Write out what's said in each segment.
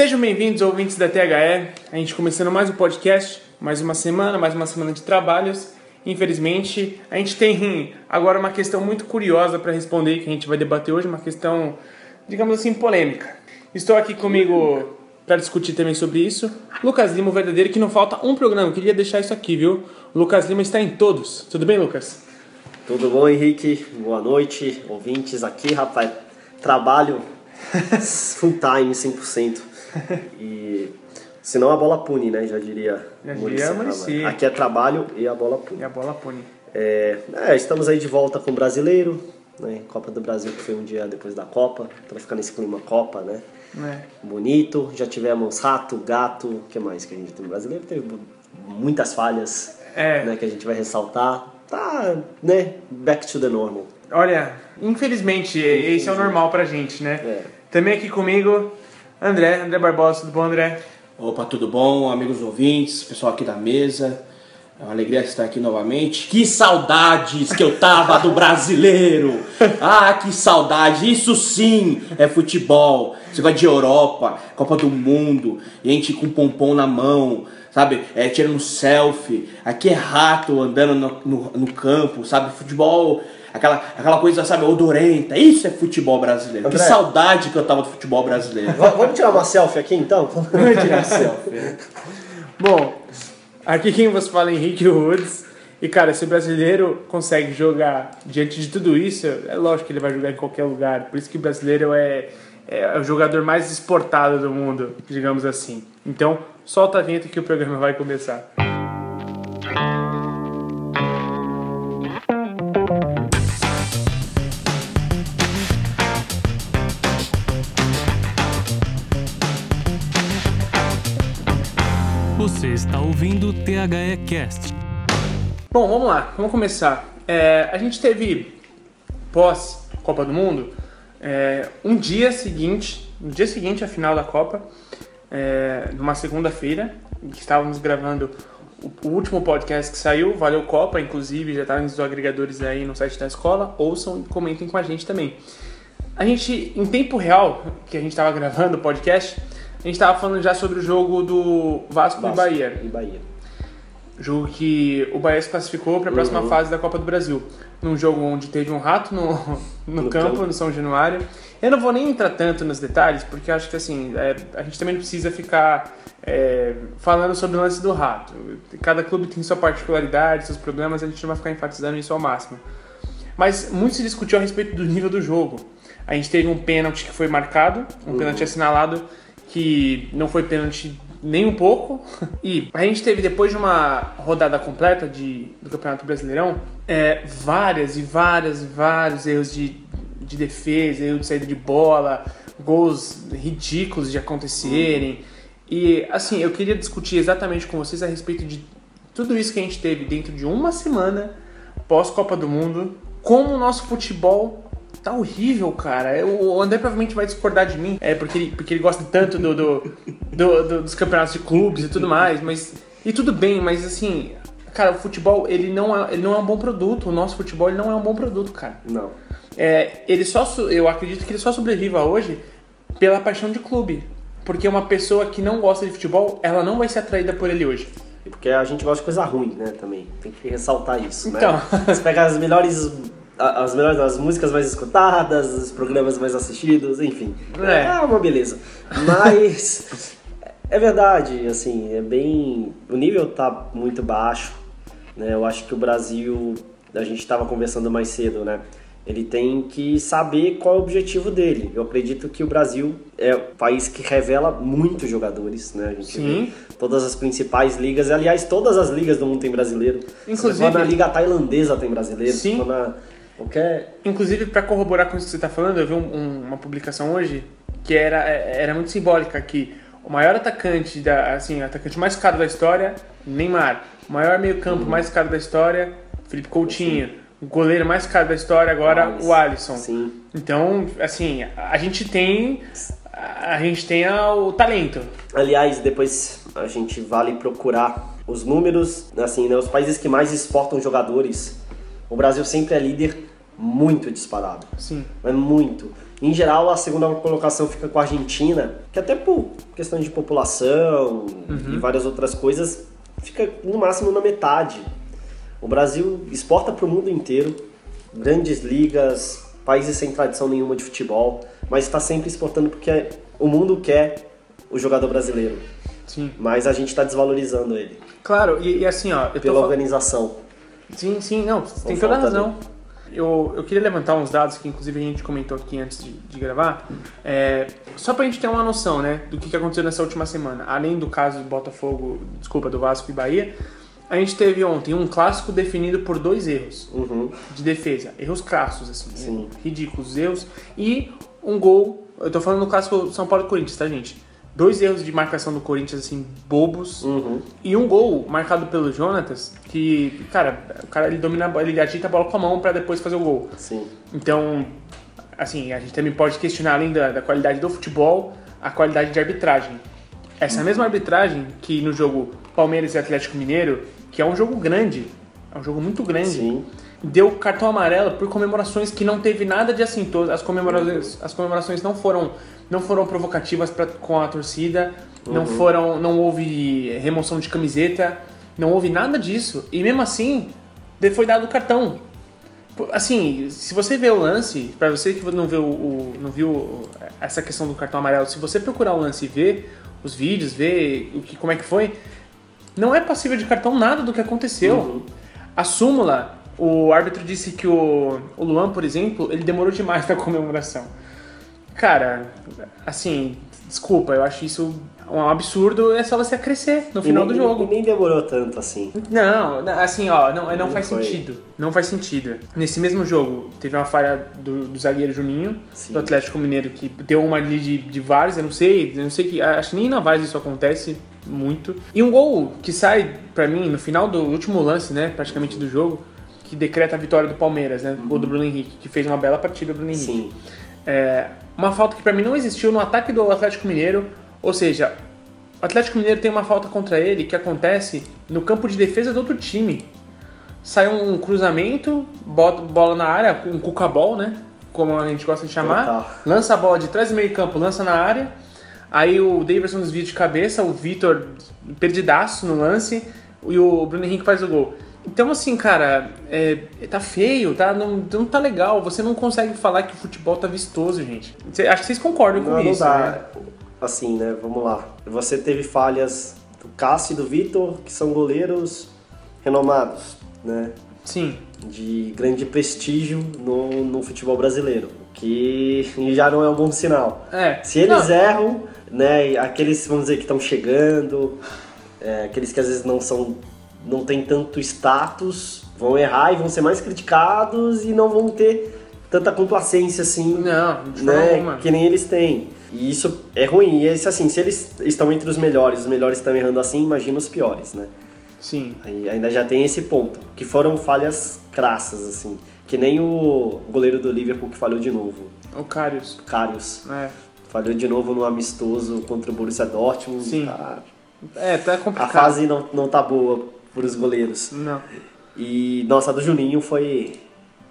Sejam bem-vindos, ouvintes da THE. A gente começando mais um podcast, mais uma semana, mais uma semana de trabalhos. Infelizmente, a gente tem agora uma questão muito curiosa para responder que a gente vai debater hoje, uma questão, digamos assim, polêmica. Estou aqui comigo para discutir também sobre isso. Lucas Lima, o verdadeiro, que não falta um programa. Eu queria deixar isso aqui, viu? Lucas Lima está em todos. Tudo bem, Lucas? Tudo bom, Henrique? Boa noite, ouvintes aqui, rapaz. Trabalho full time, 100%. E senão a bola pune, né? Já diria. Já diria Muricy. Aqui é trabalho e a bola pune. E a bola pune. É, é, estamos aí de volta com o brasileiro, né? Copa do Brasil que foi um dia depois da Copa, para ficar nesse clima Copa, né? É. Bonito. Já tivemos rato, gato, o que mais que a gente tem no brasileiro? Teve muitas falhas, É. né? Que a gente vai ressaltar. Tá, né? Back to the normal. Olha, infelizmente, esse é o normal pra gente, né? É. Também aqui comigo, André, André Barbosa, tudo bom, André? Opa, tudo bom, amigos ouvintes, pessoal aqui da mesa. É uma alegria estar aqui novamente. Que saudades que eu tava do brasileiro! Ah, que saudade! Isso sim é futebol. Você gosta de Europa, Copa do Mundo, gente com pompom na mão, sabe? É, tirando selfie. Aqui é rato andando no, no, no campo, sabe? Futebol, aquela, aquela coisa, sabe, odorenta. Isso é futebol brasileiro. André. Que saudade que eu tava do futebol brasileiro. Va- Vamos tirar uma selfie aqui então? Vamos tirar selfie. Bom, aqui quem você fala é Henrique Woods. E cara, se o brasileiro consegue jogar diante de tudo isso, é lógico que ele vai jogar em qualquer lugar. Por isso que o brasileiro é, é o jogador mais exportado do mundo, digamos assim. Então, solta a vinheta que o programa vai começar. Você ouvindo o THE Cast. Bom, vamos lá, vamos começar. É, a gente teve, pós Copa do Mundo, é, um dia seguinte, no dia seguinte à final da Copa, é, numa segunda-feira, que estávamos gravando o, o último podcast que saiu, Valeu Copa, inclusive já está nos agregadores aí no site da escola, ouçam e comentem com a gente também. A gente, em tempo real, que a gente estava gravando o podcast, a gente estava falando já sobre o jogo do Vasco, e Bahia. E Bahia. Jogo que o Bahia se classificou para a próxima Uhum. fase da Copa do Brasil. Num jogo onde teve um rato no, no, No campo, campo. no São Januário. Eu não vou nem entrar tanto nos detalhes, porque acho que assim, é, a gente também não precisa ficar é, falando sobre o lance do rato. Cada clube tem sua particularidade, seus problemas, a gente não vai ficar enfatizando isso ao máximo. Mas muito se discutiu a respeito do nível do jogo. A gente teve um pênalti que foi marcado, um pênalti assinalado que não foi pênalti nem um pouco. E a gente teve, depois de uma rodada completa de, do Campeonato Brasileirão, é, várias e várias e vários erros de, de defesa, erro de saída de bola, gols ridículos de acontecerem. E assim, eu queria discutir exatamente com vocês a respeito de tudo isso que a gente teve dentro de uma semana pós-Copa do Mundo, como o nosso futebol tá horrível, cara. O André provavelmente vai discordar de mim, é porque ele, porque ele gosta tanto do, do- do- do- dos campeonatos de clubes e tudo mais, mas e tudo bem, mas assim, cara, o futebol ele não é, ele não é um bom produto. O nosso futebol ele não é um bom produto, cara. Não. É, ele só, eu acredito que ele só sobreviva hoje pela paixão de clube, porque uma pessoa que não gosta de futebol, ela não vai ser atraída por ele hoje. Porque a gente gosta de coisa ruim, né, também. Tem que ressaltar isso, Então. né? Você pega as melhores... As melhores, as músicas mais escutadas, os programas mais assistidos, enfim. É. É uma beleza. Mas é verdade, assim, é bem. O nível tá muito baixo, né? Eu acho que o Brasil, a gente estava conversando mais cedo, né? Ele tem que saber qual é o objetivo dele. Eu acredito que o Brasil é um país que revela muitos jogadores, né? A gente Sim. vê todas as principais ligas, aliás, todas as ligas do mundo tem brasileiro. Inclusive- na liga tailandesa tem brasileiro, Sim. na qualquer Inclusive, para corroborar com isso que você está falando, eu vi um- um- uma publicação hoje que era, é- era muito simbólica, que o maior atacante, da, assim, o atacante mais caro da história, Neymar. O maior meio-campo mais caro da história, Felipe Coutinho. O goleiro mais caro da história agora, o Alisson. Sim. Então, assim, a gente tem a gente tem o talento. Aliás, depois a gente vale procurar os números, assim, né, os países que mais exportam jogadores. O Brasil sempre é líder muito disparado. Sim. Mas muito. Em geral, a segunda colocação fica com a Argentina, que até por questão de população e várias outras coisas, fica no máximo na metade. O Brasil exporta para o mundo inteiro, grandes ligas, países sem tradição nenhuma de futebol, mas está sempre exportando porque o mundo quer o jogador brasileiro. Sim. Mas a gente está desvalorizando ele Claro, e, e assim, ó, pela organização. Sim, sim, não, tem toda a razão. Eu, eu queria levantar uns dados que, inclusive, a gente comentou aqui antes de, de gravar, é, só pra gente ter uma noção, né, do que que aconteceu nessa última semana. Além do caso do Botafogo, desculpa, do Vasco e Bahia, a gente teve ontem um clássico definido por dois erros Uhum. de defesa, erros crassos, assim, Sim. ridículos erros, e um gol, eu tô falando do clássico São Paulo e Corinthians, tá, gente? Dois erros de marcação do Corinthians, assim, bobos, Uhum. e um gol marcado pelo Jonatas, que, cara, o cara ele domina a bola, ele agita a bola com a mão pra depois fazer o gol. Sim. Então, assim, a gente também pode questionar, além da, da qualidade do futebol, a qualidade de arbitragem. Essa mesma arbitragem que no jogo Palmeiras e Atlético Mineiro, que é um jogo grande, é um jogo muito grande, Sim. deu cartão amarelo por comemorações que não teve nada de assintoso. As comemorações, as comemorações não foram não foram provocativas pra, com a torcida, não foram não houve remoção de camiseta, não houve nada disso. E mesmo assim, foi dado o cartão. Assim, se você vê o lance, pra você que não viu, o, não viu essa questão do cartão amarelo, se você procurar o lance e ver os vídeos, ver o que, como é que foi, não é passível de cartão nada do que aconteceu. A súmula, o árbitro disse que o, o Luan, por exemplo, ele demorou demais na comemoração. Cara, assim, desculpa, eu acho isso um absurdo, é só você crescer no final e do nem, jogo. E nem demorou tanto assim. Não, assim, ó, não, não Não faz foi. sentido. Não faz sentido. Nesse mesmo jogo, teve uma falha do, do zagueiro Juninho, Sim. do Atlético Mineiro, que deu uma ali de, de Vários, eu não sei, eu não sei que. Acho que nem na Vários isso acontece muito. E um gol que sai, pra mim, no final do último lance, né, praticamente do jogo, que decreta a vitória do Palmeiras, né? O do Bruno Henrique, que fez uma bela partida, o Bruno Henrique. Sim. É, uma falta que pra mim não existiu no ataque do Atlético Mineiro, ou seja, o Atlético Mineiro tem uma falta contra ele que acontece no campo de defesa do outro time. Sai um cruzamento, bota bola na área, um cucabol, né? Como a gente gosta de chamar. Total. Lança a bola de trás do meio campo, lança na área. Aí o Davidson desvia de cabeça, o Vitor perdidaço no lance e o Bruno Henrique faz o gol. Então, assim, cara, é, tá feio, tá, não, não tá legal. Você não consegue falar que o futebol tá vistoso, gente. Cê- acho que vocês concordam com Não, não isso, né? dá. Assim, né? Vamos lá. Você teve falhas do Cássio e do Vitor, que são goleiros renomados, né? Sim. De grande prestígio no, no futebol brasileiro, que já não é um bom sinal. É. Se eles Não, erram, né? Aqueles, vamos dizer, que estão chegando, é, aqueles que às vezes não são, não tem tanto status, vão errar e vão ser mais criticados e não vão ter tanta complacência assim Não, né, que nem eles têm. E isso é ruim. E esse, assim, se eles estão entre os melhores, os melhores estão errando assim, imagina os piores, né? Sim. Aí ainda já tem esse ponto, que foram falhas crassas, assim. Que nem o goleiro do Liverpool que falhou de novo, O Karius. Karius. É. Falhou de novo no amistoso contra o Borussia Dortmund. Sim. Tá- É, tá A complicado. fase não, não tá boa pros goleiros. Não. E, nossa, a do Juninho foi,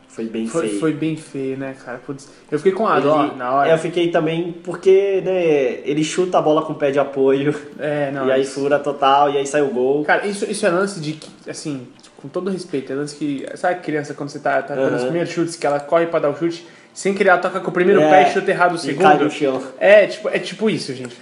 foi bem Foi, feio. foi bem feio, né, cara? Putz, eu fiquei com a dó na hora. É, eu fiquei também porque, né, ele chuta a bola com o pé de apoio. É, não. e aí isso- fura total, e aí sai o gol. Cara, isso, isso é lance de assim, com todo respeito, é lance que. Sabe a criança quando você tá, tá dando os primeiros chutes, que ela corre pra dar o chute, sem querer ela toca com o primeiro É, pé e chuta errado o e segundo? cai no chão. É, tipo, é tipo isso, gente.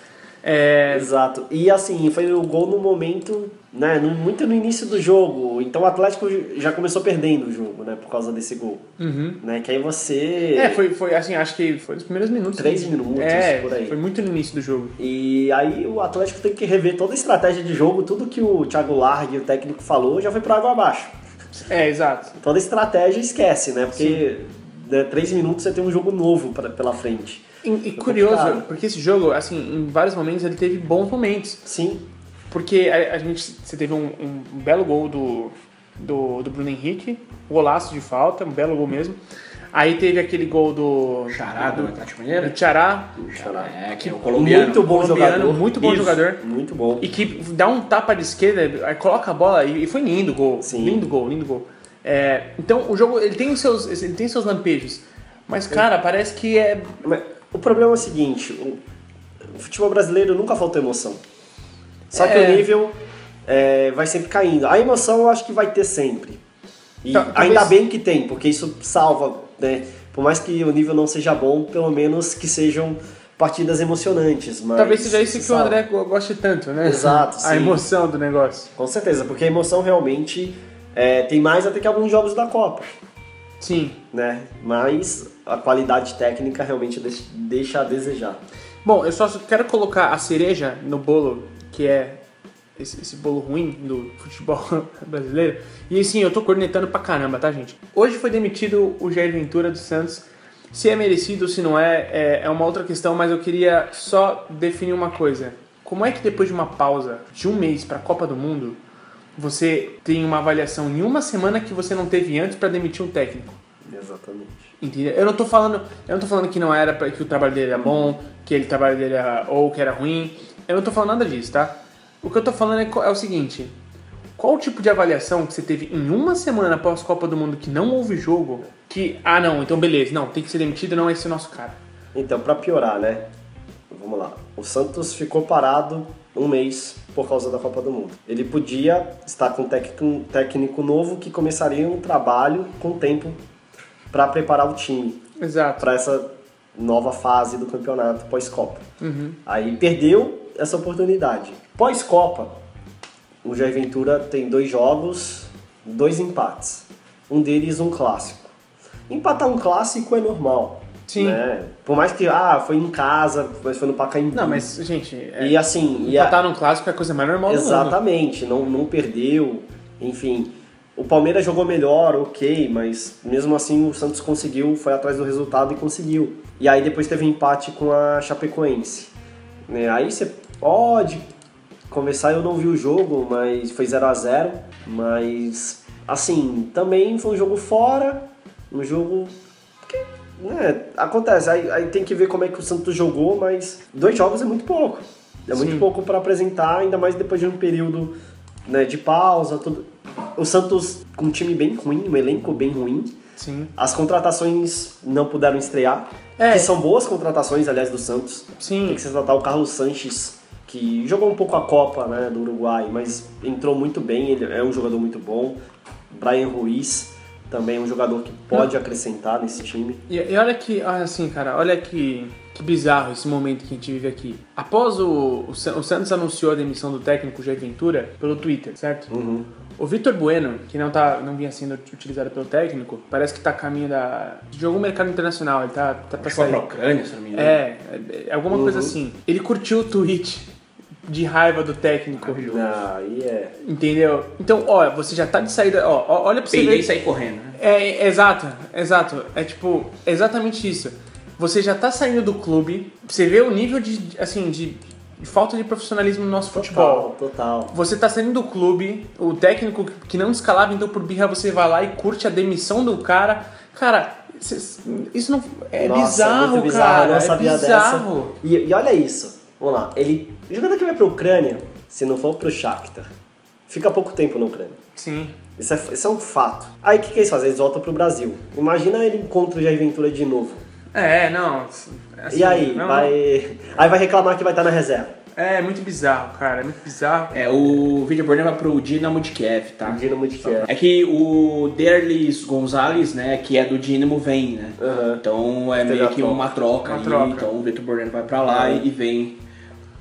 É, Exato. E assim, foi o gol no momento, né, no- muito no início do jogo. Então o Atlético já começou perdendo o jogo, né, por causa desse gol. uhum. Né, que aí você... É, foi, foi assim, acho que foi nos primeiros minutos. Três minutos, é, por aí. Foi muito no início do jogo. E aí o Atlético tem que rever toda a estratégia de jogo, tudo que o Thiago Largue, o técnico, falou, já foi por água abaixo. É, exato. Toda a estratégia esquece, né, porque né, três minutos você tem um jogo novo pra, pela frente. E, e Foi curioso, complicado. porque esse jogo, assim, em vários momentos ele teve bons momentos. Sim, Porque a, a gente, você teve um, um belo gol do, do, do Bruno Henrique, um golaço de falta, um belo gol mesmo. Aí teve aquele gol do. Chará do do, Atlético Mineiro? do Tchará, É, que é o colombiano. muito bom colombiano, jogador. muito bom Isso. jogador. Muito bom. E que dá um tapa de esquerda, aí coloca a bola e, e foi lindo o gol. Sim. Lindo gol, lindo gol. É, então o jogo ele tem os seus, ele tem seus lampejos, Mas, cara, parece que é. Mas O problema é o seguinte, o futebol brasileiro nunca faltou emoção. Só que É. o nível é, vai sempre caindo. A emoção eu acho que vai ter sempre. E Tá, talvez- ainda bem que tem, porque isso salva, né? Por mais que o nível não seja bom, pelo menos que sejam partidas emocionantes. Mas Talvez seja isso que o. André go- goste tanto, né? Exato, A sim. emoção do negócio. Com certeza, porque a emoção realmente é, tem mais até que alguns jogos da Copa, Sim. né? Mas a qualidade técnica realmente deixa- a desejar. Bom, eu só quero colocar a cereja no bolo, que é esse, esse bolo ruim do futebol brasileiro. E assim, eu tô cornetando pra caramba, tá, gente? Hoje foi demitido o Jair Ventura do Santos. Se é merecido ou se não é, é, é uma outra questão, mas eu queria só definir uma coisa. Como é que depois de uma pausa de um mês pra Copa do Mundo, você tem uma avaliação em uma semana que você não teve antes pra demitir um técnico? Exatamente. Entendeu? Eu não tô falando, eu não tô falando que não era pra- que o trabalho dele era bom, que ele o trabalho dele era ou que era ruim. Eu não tô falando nada disso, tá? O que eu tô falando é, é o seguinte: qual o tipo de avaliação que você teve em uma semana após Copa do Mundo que não houve jogo? Que ah não, então beleza, não tem que ser demitido, não é esse o nosso cara. Então, pra piorar, né? Vamos lá. O Santos ficou parado um mês por causa da Copa do Mundo. Ele podia estar com um técnico, novo que começaria um trabalho com tempo para preparar o time Exato. para essa nova fase do campeonato pós-Copa. Uhum. Aí perdeu essa oportunidade. Pós-Copa, o Jair Ventura tem dois jogos, dois empates. Um deles um clássico. Empatar um clássico é normal. Sim. né? Por mais que, ah, foi em casa, mas foi no Pacaembu. Não, mas gente, é, E assim, e a- empatar num clássico é a coisa mais normal. Exatamente, não, não perdeu, enfim. O Palmeiras jogou melhor, ok, mas mesmo assim o Santos conseguiu, foi atrás do resultado e conseguiu. E aí depois teve um empate com a Chapecoense. Né? Aí você pode começar, eu não vi o jogo, mas foi 0 a 0 mas assim, também foi um jogo fora, um jogo que, né, acontece, aí, aí tem que ver como é que o Santos jogou, mas dois jogos é muito pouco. É muito Sim. pouco para apresentar, ainda mais depois de um período né, de pausa, tudo. O Santos com um time bem ruim, um elenco bem ruim. Sim. As contratações não puderam estrear, É. que são boas contratações, aliás, do Santos. Sim. Tem que se tratar o Carlos Sanches, que jogou um pouco a Copa né, do Uruguai, mas entrou muito bem, ele é um jogador muito bom. Brian Ruiz também é um jogador que pode acrescentar nesse time. E, e olha que, olha assim, cara, olha que, que bizarro esse momento que a gente vive aqui. Após o, o, o Santos anunciou a demissão do técnico Jair Ventura pelo Twitter, certo? Uhum. O Vitor Bueno, que não, tá, não vinha sendo utilizado pelo técnico, parece que tá a caminho da, de algum mercado internacional, ele tá, tá pra sair. pra Ucrânia, se não me engano. É, é, é alguma coisa assim. Ele curtiu o tweet de raiva do técnico, Aí é. entendeu? Então, ó, você já tá de saída, ó, ó, olha pra você Peidei ver. e saí correndo, né? É, é, exato, exato. É tipo, é exatamente isso. Você já tá saindo do clube, você vê o nível de, assim, de, de falta de profissionalismo no nosso futebol. Total, total. Você tá saindo do clube, o técnico que não escalava, então por birra você vai lá e curte a demissão do cara. Cara, isso não. É Nossa, bizarro, muito bizarro, cara. eu não é bizarro. dessa. E, e olha isso, vamos lá, ele, o jogador que vai pra Ucrânia, se não for pro Shakhtar, fica pouco tempo na Ucrânia. Sim. Isso é, isso é um fato. Aí o que, que eles fazem? Eles voltam pro Brasil. Imagina ele encontra o Jair Ventura de novo. É, não. assim, e aí? não- Vai, aí vai reclamar que vai estar na reserva. É muito bizarro, cara. É muito bizarro. É, o vídeo Borneo vai pro Dinamo de Kiev, tá? O Dinamo de Kiev. É que o Derlis Gonzalez, né, que é do Dinamo, vem, né? Aham. Então é meio que troca. uma troca Uma aí. troca. Então o Vitor Borneo vai pra lá Uhum. e vem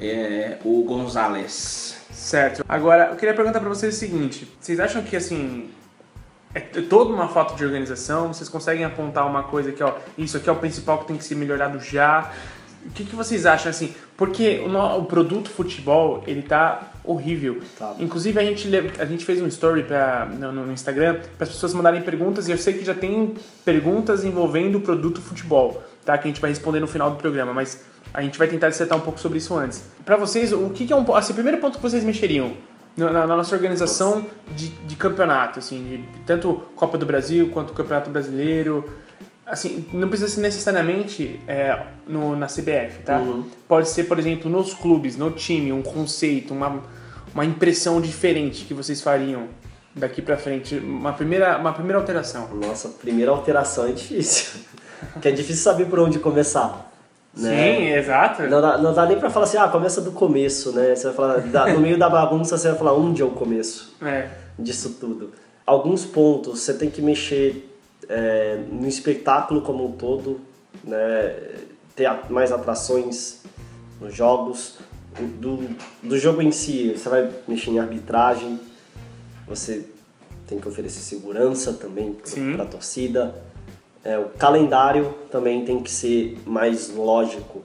é, o Gonzalez. Certo. Agora, eu queria perguntar pra vocês o seguinte: vocês acham que assim é toda uma falta de organização? Vocês conseguem apontar uma coisa que, ó, isso aqui é o principal que tem que ser melhorado já? O que, que vocês acham assim? Porque o, no- o produto futebol ele tá horrível. Tá. Inclusive a gente a gente fez um story pra, no, no Instagram para as pessoas mandarem perguntas e eu sei que já tem perguntas envolvendo o produto futebol, tá? Que a gente vai responder no final do programa, mas a gente vai tentar dissertar um pouco sobre isso antes. Pra vocês, o que, que é um assim, o primeiro ponto que vocês mexeriam na, na- nossa organização de, de campeonato, assim, de tanto Copa do Brasil quanto Campeonato Brasileiro? Assim, não precisa ser necessariamente é, no, na CBF, tá? Pode ser, por exemplo, nos clubes, no time, um conceito, uma, uma impressão diferente que vocês fariam daqui pra frente. Uma primeira, uma primeira alteração. Nossa, primeira alteração é difícil. que é difícil saber por onde começar. Né? Sim, exato. Não dá, não dá nem pra falar assim, ah, começa do começo, né? Você vai falar, da- no meio da bagunça, você vai falar onde é o começo É. disso tudo. Alguns pontos você tem que mexer é, no espetáculo como um todo, né? ter mais atrações nos jogos. Do, do jogo em si, você vai mexer em arbitragem, você tem que oferecer segurança também para a torcida. É, o calendário também tem que ser mais lógico.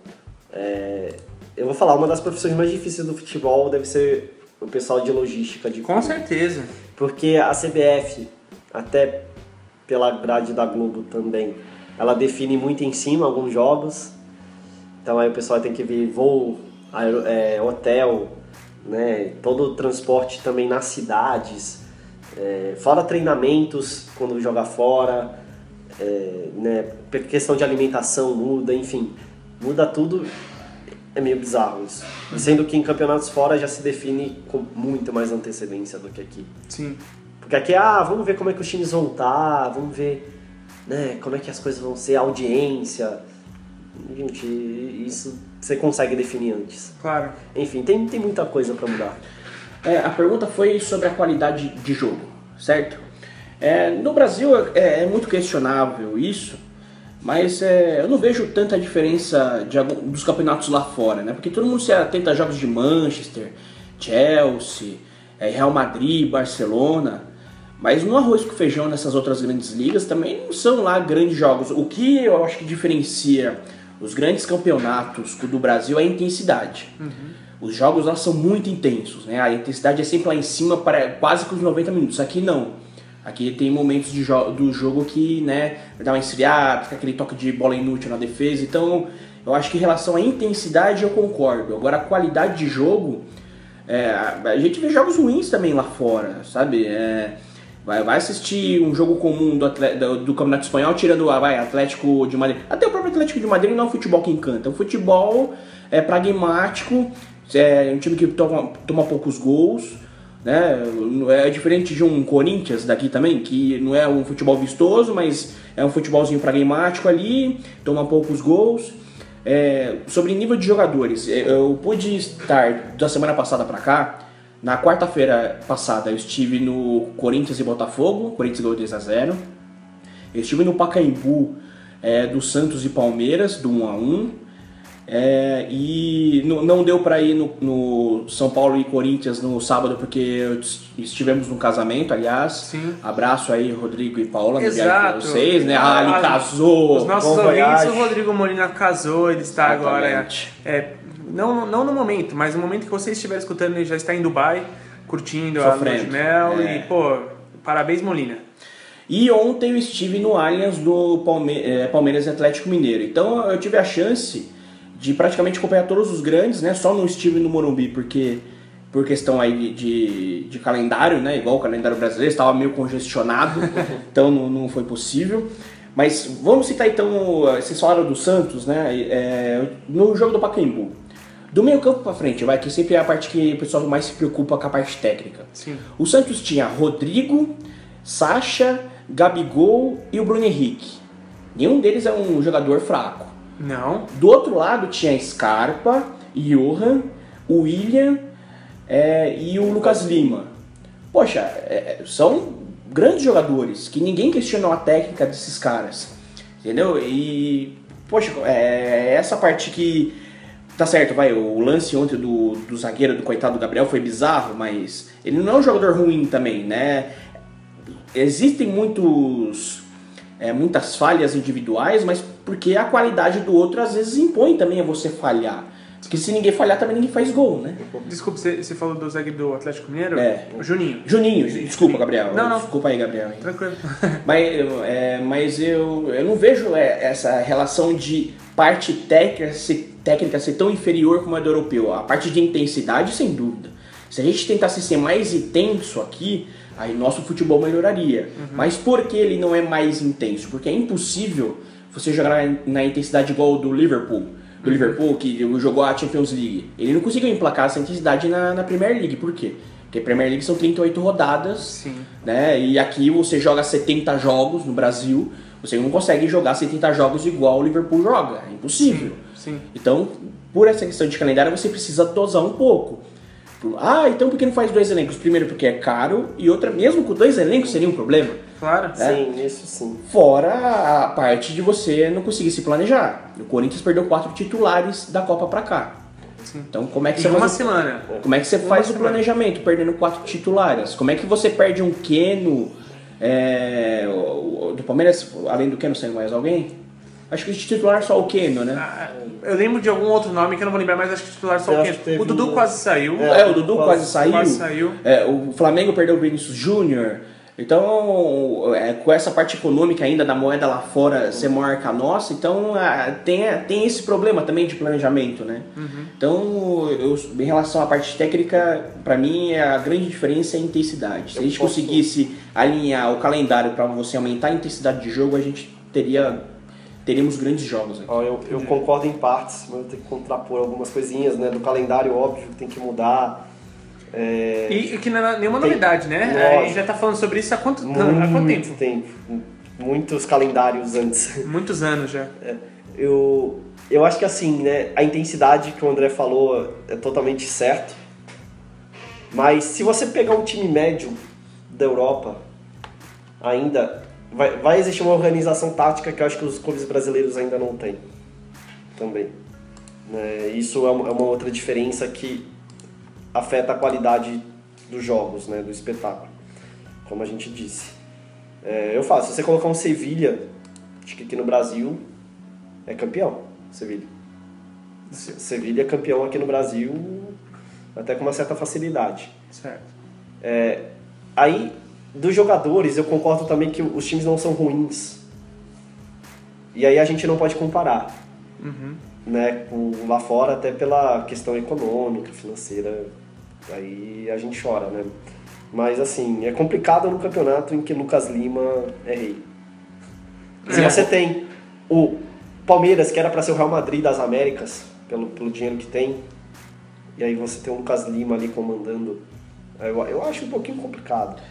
É, eu vou falar, uma das profissões mais difíceis do futebol deve ser o pessoal de logística de Com clube. certeza. Porque a CBF, até pela grade da Globo também, ela define muito em cima alguns jogos. Então aí o pessoal tem que ver voo, aero- é, hotel, né, todo o transporte também nas cidades, é, fora treinamentos quando joga fora, é, né, questão de alimentação muda, enfim, muda tudo. É meio bizarro isso. Sendo que em campeonatos fora já se define com muito mais antecedência do que aqui. Sim. Porque aqui, ah, vamos ver como é que os times vão estar, vamos ver né, como é que as coisas vão ser, a audiência. Gente, isso você consegue definir antes. Claro. Enfim, tem, tem muita coisa pra mudar. É, a pergunta foi sobre a qualidade de jogo, certo? É, no Brasil é, é muito questionável isso, mas é, eu não vejo tanta diferença de dos campeonatos lá fora, né? Porque todo mundo se atenta a jogos de Manchester, Chelsea, é, Real Madrid, Barcelona, mas no arroz com feijão nessas outras grandes ligas também não são lá grandes jogos. O que eu acho que diferencia os grandes campeonatos do Brasil é a intensidade. Os jogos lá são muito intensos, né? A intensidade é sempre lá em cima para quase que os 90 minutos. Aqui não. Aqui tem momentos jo do jogo que, né, dá uma esfriada, fica aquele toque de bola inútil na defesa. Então, eu acho que em relação à intensidade eu concordo. Agora, a qualidade de jogo, é, a gente vê jogos ruins também lá fora, sabe? É, vai, vai assistir um jogo comum do, do, do Campeonato Espanhol, tirando ah, vai, Atlético de Madrid. Até o próprio Atlético de Madrid não é um futebol que encanta. É um futebol é, pragmático, é um time que toma, toma poucos gols. Né? É diferente de um Corinthians daqui também, que não é um futebol vistoso, mas é um futebolzinho pragmático ali, toma poucos gols. É, sobre nível de jogadores, é, eu pude estar da semana passada pra cá. Na quarta-feira passada eu estive no Corinthians e Botafogo, Corinthians ganhou 2 a 0. Eu estive no Pacaembu é, do Santos e Palmeiras, do 1 a 1. É, e não, deu pra ir no, no São Paulo e Corinthians no sábado porque estivemos num casamento, aliás. Sim. Abraço aí, Rodrigo e Paula, Exato. pra vocês, né? Ah, ele casou! Os nossos ouvintes, o Rodrigo Molina casou, ele está agora. Exatamente. É, não, não no momento, mas no momento que você estiver escutando, ele já está em Dubai, curtindo a lua Sofrendo. de mel. É. E, pô, parabéns, Molina. E ontem eu estive no Allianz do Palme eh, Palmeiras e Atlético Mineiro. Então eu tive a chance de praticamente acompanhar todos os grandes, né? Só não estive no Morumbi porque por questão aí de, de, de calendário, né? Igual o calendário brasileiro, estava meio congestionado, então não, não foi possível. Mas vamos citar então, vocês falaram do Santos, né? É, no jogo do Pacaembu. Do meio campo pra frente, vai, que sempre é a parte que o pessoal mais se preocupa com a parte técnica. Sim. O Santos tinha Rodrigo, Sacha, Gabigol e o Bruno Henrique. Nenhum deles é um jogador fraco. Não. Do outro lado tinha Scarpa, Johan, o William é, e o Lucas Lima. Poxa, é, são grandes jogadores que ninguém questionou a técnica desses caras. Entendeu? E, poxa, é essa parte que. Tá certo, vai, o lance ontem do, do zagueiro, do coitado do Gabriel, foi bizarro, mas ele não é um jogador ruim também, né? Existem muitos é, muitas falhas individuais, mas porque a qualidade do outro às vezes impõe também a você falhar. Porque se ninguém falhar, também ninguém faz gol, né? Desculpa, você, você falou do zagueiro do Atlético Mineiro? É. O Juninho. Juninho, desculpa, Gabriel. Não, não. Desculpa aí, Gabriel. Tranquilo. Mas, eu- é, mas eu, eu não vejo é, essa relação de parte técnica ser, técnica ser tão inferior como a do europeu. A parte de intensidade, sem dúvida. Se a gente tentasse ser mais intenso aqui, aí nosso futebol melhoraria. Mas por que ele não é mais intenso? Porque é impossível você jogar na, intensidade igual do Liverpool. Do Liverpool, que jogou a Champions League. Ele não conseguiu emplacar essa intensidade na, na Premier League. Por quê? Porque a Premier League são 38 rodadas Sim. né? E aqui você joga 70 jogos no Brasil, Você não consegue jogar 70 jogos igual o Liverpool joga, é impossível. Sim. Então, por essa questão de calendário, você precisa dosar um pouco. Ah, então por que não faz dois elencos? Primeiro porque é caro e outra, mesmo com dois elencos seria um problema. Claro. Sim, isso sim. Fora a parte de você não conseguir se planejar. O Corinthians perdeu quatro titulares da Copa pra cá. Então como é que Em você uma faz, semana. como é que você Uma faz o semana. planejamento perdendo quatro titulares? Como é que você perde um Keno? é, o- o- do Palmeiras, além do Keno, saiu mais alguém? Acho que de titular só o Keno, né? Ah, Eu lembro de algum outro nome que eu não vou lembrar, mas acho que titular só Eu o teve O Dudu um- quase saiu. É, o Dudu quase- quase, saiu. quase saiu. É, o Flamengo perdeu o Vinícius Júnior. Então, é, com essa parte econômica ainda da moeda lá fora ser maior que a nossa, então ah, tem, tem esse problema também de planejamento, né? Então, eu, em relação à parte técnica, para mim a grande diferença é a intensidade. Se a gente posso- conseguisse alinhar o calendário para você aumentar a intensidade de jogo, a gente teria teríamos grandes jogos aqui. Eu, eu concordo em partes, mas eu tenho que contrapor algumas coisinhas, né? Do calendário, óbvio, tem que mudar. É, E que não é nenhuma Tem- novidade, né? É, A gente já tá falando sobre isso há quanto, há quanto muito tempo? tempo. Muitos calendários antes. Muitos anos já. Eu, eu acho que assim, né? A intensidade que o André falou é totalmente certo. Mas se você pegar um time médio da Europa, ainda vai, vai existir uma organização tática que eu acho que os clubes brasileiros ainda não têm. Também. Né, Isso é uma é uma outra diferença que afeta a qualidade dos jogos, né, do espetáculo, como a gente disse. É, eu faço, se você colocar um Sevilha, acho que aqui no Brasil é campeão, Sevilha. Se- Sevilha é campeão aqui no Brasil até com uma certa facilidade. Certo. Aí, dos jogadores, eu concordo também que os times não são ruins. E aí a gente não pode comparar. Né, com lá fora, até pela questão econômica, financeira. Aí a gente chora, né? Mas assim, é complicado no campeonato em que Lucas Lima é rei. Se É. você tem o Palmeiras, que era para ser o Real Madrid das Américas, pelo, pelo dinheiro que tem, e aí você tem o Lucas Lima ali comandando, eu, eu acho um pouquinho complicado.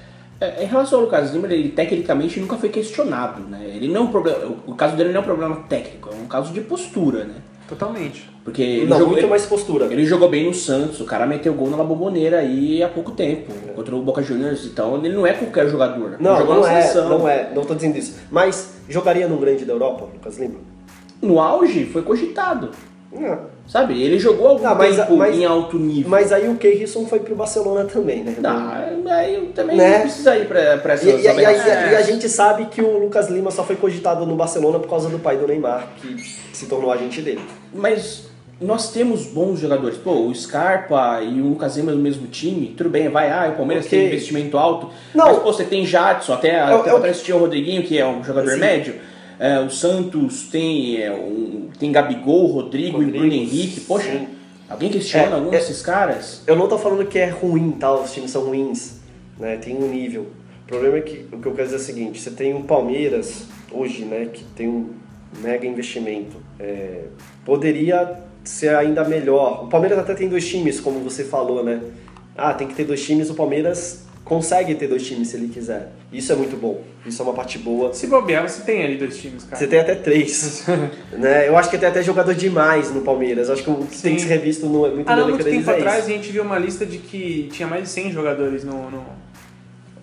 É, em relação ao Lucas Lima, ele tecnicamente nunca foi questionado, né? Ele não é um problema, o caso dele não é um problema técnico, é um caso de postura, né? Totalmente. Porque ele Não, jogou, muito ele, mais postura. ele jogou bem no Santos, o cara meteu gol na La Bombonera aí há pouco tempo, contra o Boca Juniors, então ele não é qualquer jogador. Não, jogou não na é, seleção. não é, não tô dizendo isso. Mas jogaria num grande da Europa, Lucas Lima? No auge foi cogitado, Não. Sabe? Ele jogou algum Não, mas- tempo mas- em alto nível. Mas aí o Keirson foi pro Barcelona também, né? Não, aí eu também Né? não precisa ir pra, pra E, essas e- e- e- aberrações. e a gente sabe que o Lucas Lima só foi cogitado no Barcelona por causa do pai do Neymar, que se tornou agente dele. Mas nós temos bons jogadores. Pô, o Scarpa e o Lucas Lima no mesmo time, tudo bem, vai, ah, o Palmeiras Ok. tem investimento alto. Não. Mas, pô, você tem Jadson, até Eu- até eu- atrás tinha o Rodriguinho, que é um jogador médio. É, o Santos tem, é, um, tem Gabigol, Rodrigo, e Rodrigo, Bruno Henrique. Poxa, sim. alguém questiona É, algum é- desses caras? Eu não tô falando que é ruim, tá? Os times são ruins, né? Tem um nível. O problema é que o que eu quero dizer é o seguinte: você tem um Palmeiras hoje, né? Que tem um mega investimento. É, poderia ser ainda melhor. O Palmeiras até tem dois times, como você falou, né? Ah, tem que ter dois times. O Palmeiras consegue ter dois times se ele quiser. Isso é muito bom. Isso é uma parte boa. Se bobear, você tem ali dois times, cara. Você tem até três. né? Eu acho que tem até jogador demais no Palmeiras. Eu acho que o que tem que Sim. ser revisto no, muito Ah, não, muito tempo é atrás isso. a gente viu uma lista de que tinha mais de 100 jogadores no, no-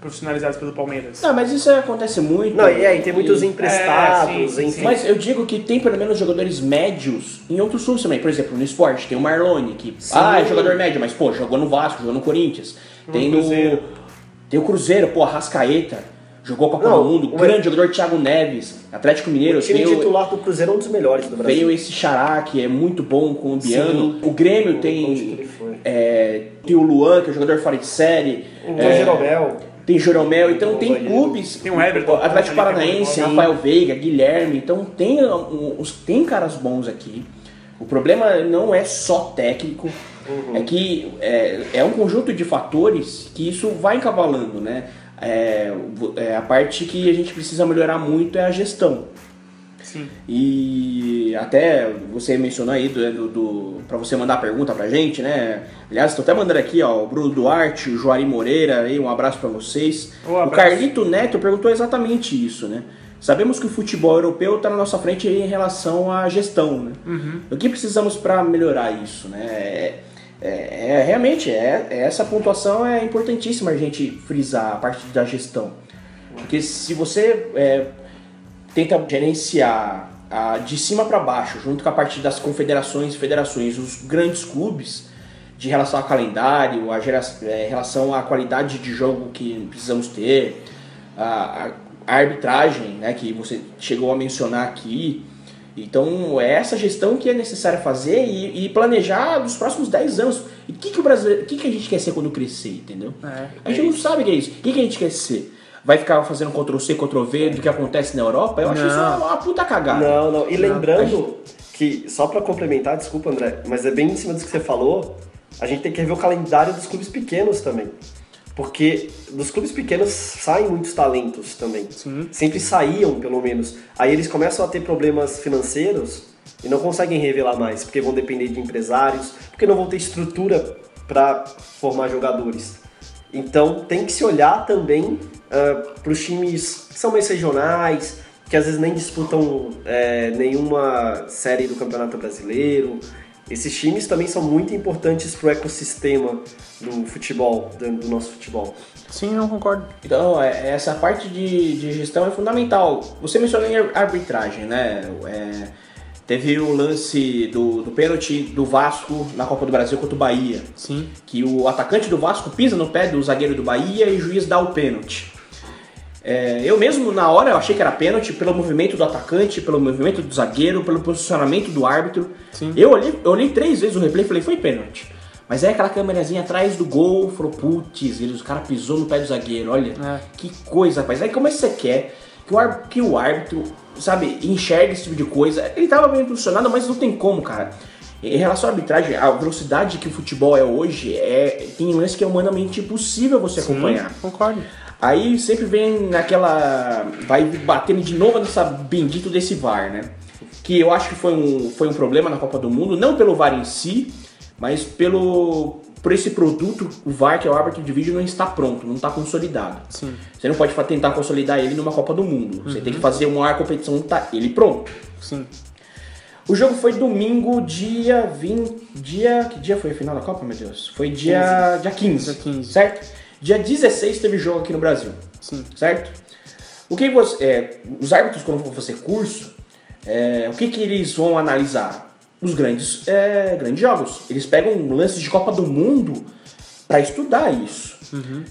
profissionalizados pelo Palmeiras. Não, mas isso acontece muito. Não, e aí tem muitos E- emprestados, É, sim, sim, enfim. Mas eu digo que tem pelo menos jogadores médios em outros clubes também. Por exemplo, no esporte tem o Marlone, que ah, é jogador médio, mas pô, jogou no Vasco, jogou no Corinthians. Tem no. Tem o Cruzeiro, pô, Arrascaeta, jogou Copa do Mundo, o- grande jogador Thiago Neves, Atlético Mineiro, o time tem o- titular do Cruzeiro é um dos melhores do Brasil. Veio esse Xará, que é muito bom, colombiano. Sim. O Grêmio que tem, é, tem o Luan, que é jogador fora de série. O é, Jeromel. tem Jeromel, então Bom tem clubes. Tem o Everton, Atlético ali, tem Paranaense, o. Rafael Veiga, Guilherme. Então tem, um, os, tem caras bons aqui. O problema não é só técnico, Uhum. é que é, é um conjunto de fatores que isso vai encavalando, né? É, é, a parte que a gente precisa melhorar muito é a gestão. Sim. E até você mencionou aí do, do, do para você mandar a pergunta pra gente, né? Aliás, estou até mandando aqui, ó, o Bruno Duarte, o Joari Moreira, aí um abraço pra vocês. Um o abraço. Carlito Neto perguntou exatamente isso, né? Sabemos que o futebol europeu está na nossa frente em relação à gestão, né? O que precisamos para melhorar isso, né? É, é- é- realmente é, é- essa pontuação é importantíssima a gente frisar a parte da gestão, porque se você é, tenta gerenciar ah, de cima para baixo, junto com a parte das confederações e federações, os grandes clubes, de relação ao calendário, a gera, é, relação à qualidade de jogo que precisamos ter, a, a arbitragem, né, que você chegou a mencionar aqui. Então, é essa gestão que é necessária fazer e, e planejar nos próximos 10 anos. E o que, que o brasileiro, o que, que a gente quer ser quando crescer, entendeu? É, a gente não sabe o que é isso. O que, que a gente quer ser? Vai ficar fazendo Ctrl-C, Ctrl-V do que acontece na Europa? Eu acho Não. isso uma, uma puta cagada. Não, não. E lembrando que, só pra complementar, desculpa André, mas é bem em cima do que você falou, a gente tem que rever o calendário dos clubes pequenos também. Porque dos clubes pequenos saem muitos talentos também. Sim. Sempre saíam, pelo menos. Aí eles começam a ter problemas financeiros e não conseguem revelar mais, porque vão depender de empresários, porque não vão ter estrutura para formar jogadores. Então tem que se olhar também para os times que são mais regionais, que às vezes nem disputam é, nenhuma série do Campeonato Brasileiro. Esses times também são muito importantes para o ecossistema do futebol, do, nosso futebol. Sim, não concordo. Então, é- essa parte de, de gestão é fundamental. Você mencionou em ar- arbitragem, né? É, teve o lance do, do pênalti do Vasco na Copa do Brasil contra o Bahia. Sim. Que o atacante do Vasco pisa no pé do zagueiro do Bahia e o juiz dá o pênalti. É, eu mesmo, na hora, eu achei que era pênalti pelo movimento do atacante, pelo movimento do zagueiro, pelo posicionamento do árbitro. Sim. Eu olhei, eu olhei três vezes o replay e falei, foi pênalti. Mas aí aquela câmerazinha atrás do gol, falou, putz, o cara pisou no pé do zagueiro, olha, É. que coisa, rapaz. Aí como é que você quer que o, ar- que o árbitro, sabe, enxergue esse tipo de coisa? Ele tava bem posicionado, mas não tem como, cara. Em relação à arbitragem, a velocidade que o futebol é hoje, é, tem lance que é humanamente impossível você acompanhar. Concordo. Aí sempre vem naquela. Vai batendo de novo nessa bendito desse VAR, né? Que eu acho que foi um, foi um problema na Copa do Mundo, não pelo VAR em si, mas pelo. Por esse produto, o VAR, que é o árbitro de vídeo, não está pronto, não está consolidado. Sim. Você não pode tentar consolidar ele numa Copa do Mundo. Você tem que fazer uma competição, tá ele pronto. Sim. O jogo foi domingo, dia 20. Dia. Que dia foi a final da Copa, meu Deus? Foi dia, dia 15. Dia 15. Certo? Dia 16 teve jogo aqui no Brasil. Sim. Certo? O que você. é, os árbitros, quando vão fazer curso, é, o que, que eles vão analisar? Os grandes, é, grandes jogos. Eles pegam lances de Copa do Mundo para estudar isso.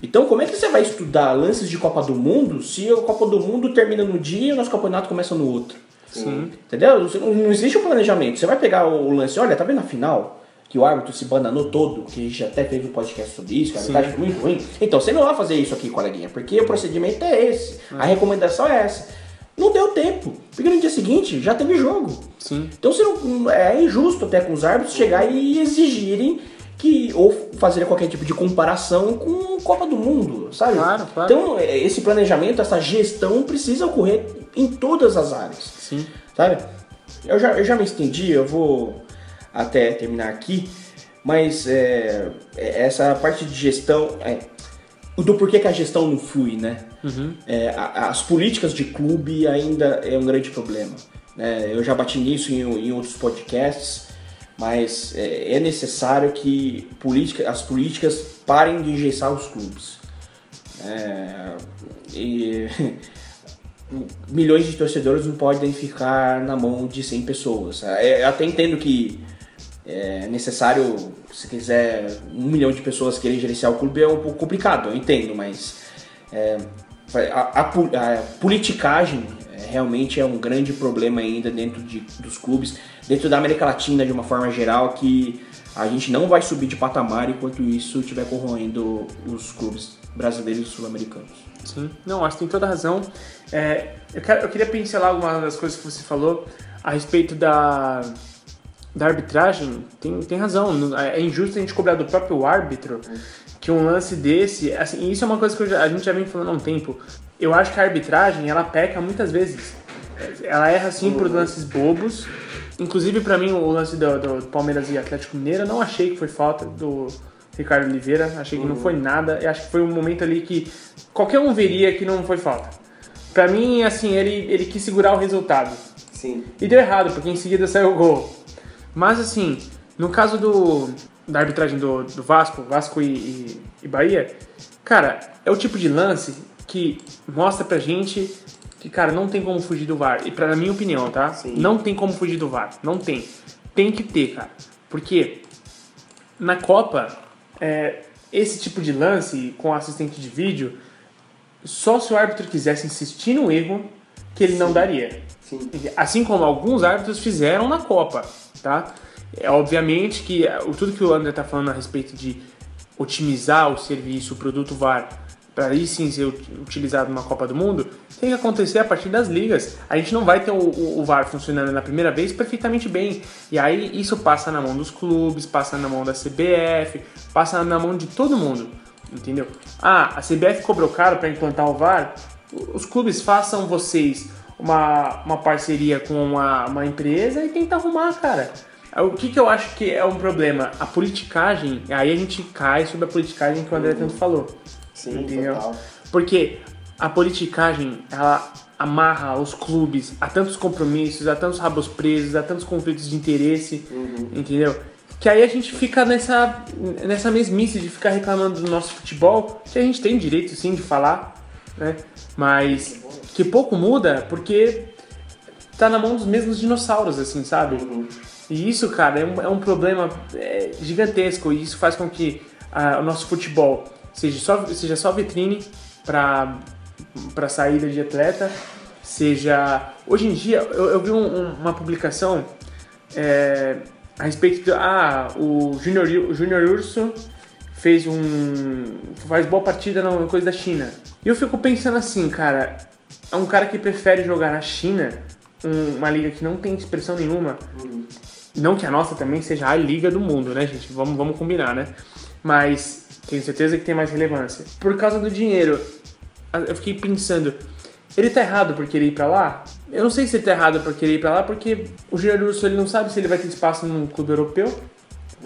Então, como é que você vai estudar lances de Copa do Mundo se a Copa do Mundo termina no dia e o nosso campeonato começa no outro? Sim. Entendeu? Não existe um planejamento. Você vai pegar o lance, olha, tá vendo a final? Que o árbitro se bananou todo, que a gente até fez um podcast sobre isso, que a arbitragem foi muito ruim. Então você não vai fazer isso aqui, coleguinha, porque o procedimento é esse. A recomendação é essa. Não deu tempo, porque no dia seguinte já teve jogo. Sim. Então você não, é injusto até com os árbitros chegar e exigirem que ou fazerem qualquer tipo de comparação com Copa do Mundo, sabe? Claro, claro. Então é, esse planejamento, essa gestão precisa ocorrer em todas as áreas Sim. sabe? Eu já, eu já me estendi, eu vou até terminar aqui, mas é, é, essa parte de gestão, é, do porquê que a gestão não flui, né? É, a- as políticas de clube ainda é um grande problema. né? eu já bati nisso em, em outros podcasts, mas é, é necessário que política, as políticas parem de engessar os clubes. É, e milhões de torcedores não podem ficar na mão de 100 pessoas. É, Eu até entendo que é necessário, se quiser um milhão de pessoas querem gerenciar o clube é um pouco complicado, eu entendo, mas é, a, a a politicagem é, realmente é um grande problema ainda dentro de, dos clubes, dentro da América Latina de uma forma geral, que a gente não vai subir de patamar enquanto isso estiver corroendo os clubes brasileiros e sul-americanos. Sim, não, acho que tem toda razão. É, eu, quero- eu queria pincelar algumas das coisas que você falou a respeito da, da arbitragem. Tem, tem razão, não- é injusto a gente cobrar do próprio árbitro que um lance desse. Assim, isso é uma coisa que já- a gente já vem falando há um tempo. Eu acho que a arbitragem ela peca muitas vezes. Ela erra sim por lances bobos. Inclusive, pra mim, o lance do, do Palmeiras e Atlético Mineiro, eu não achei que foi falta do Ricardo Oliveira. Achei que não foi nada. Eu acho que foi um momento ali que qualquer um veria que não foi falta. Pra mim, assim, ele, ele quis segurar o resultado. Sim. E deu errado, porque em seguida saiu o gol. Mas assim, no caso do, da arbitragem do, do Vasco, Vasco e, e, e Bahia, cara, é o tipo de lance que mostra pra gente que, cara, não tem como fugir do VAR. E pra minha opinião, tá? Sim. Não tem como fugir do VAR. Não tem. Tem que ter, cara. Porque na Copa, é, esse tipo de lance com assistente de vídeo, só se o árbitro quisesse insistir no erro, que ele não daria. Sim. Assim como alguns árbitros fizeram na Copa, tá? É obviamente que é, tudo que o André tá falando a respeito de otimizar o serviço, o produto VAR, para aí sim ser ut- utilizado numa Copa do Mundo, tem que acontecer a partir das ligas. A gente não vai ter o, o- o VAR funcionando na primeira vez perfeitamente bem. E aí isso passa na mão dos clubes, passa na mão da CBF, passa na mão de todo mundo. Entendeu? Ah, a CBF cobrou caro para implantar o VAR. Os clubes façam vocês uma, uma parceria com uma, uma empresa e tenta arrumar, cara. O que, que eu acho que é um problema? A politicagem, aí a gente cai sobre a politicagem que o André tanto falou. Sim, Entendeu? total. Porque a politicagem, ela amarra os clubes a tantos compromissos, a tantos rabos presos, a tantos conflitos de interesse, entendeu? Que aí a gente fica nessa, nessa mesmice de ficar reclamando do nosso futebol, que a gente tem direito sim de falar, né? Mas que pouco muda porque tá na mão dos mesmos dinossauros, assim, sabe? E isso, cara, é um, é um problema é, gigantesco e isso faz com que ah, o nosso futebol seja só, seja só vitrine para para saída de atleta, seja... Hoje em dia, eu, eu vi um- um- uma publicação é, a respeito de... Ah, o Júnior o Júnior Urso fez um... faz boa partida na coisa da China. E eu fico pensando assim, cara, é um cara que prefere jogar na China, um- uma liga que não tem expressão nenhuma, não que a nossa também seja a liga do mundo, né, gente? Vamos, vamos combinar, né? Mas tenho certeza que tem mais relevância. Por causa do dinheiro, eu fiquei pensando, ele tá errado por querer ir pra lá? Eu não sei se ele tá errado por querer ir pra lá, porque o Júnior Urso ele não sabe se ele vai ter espaço num clube europeu,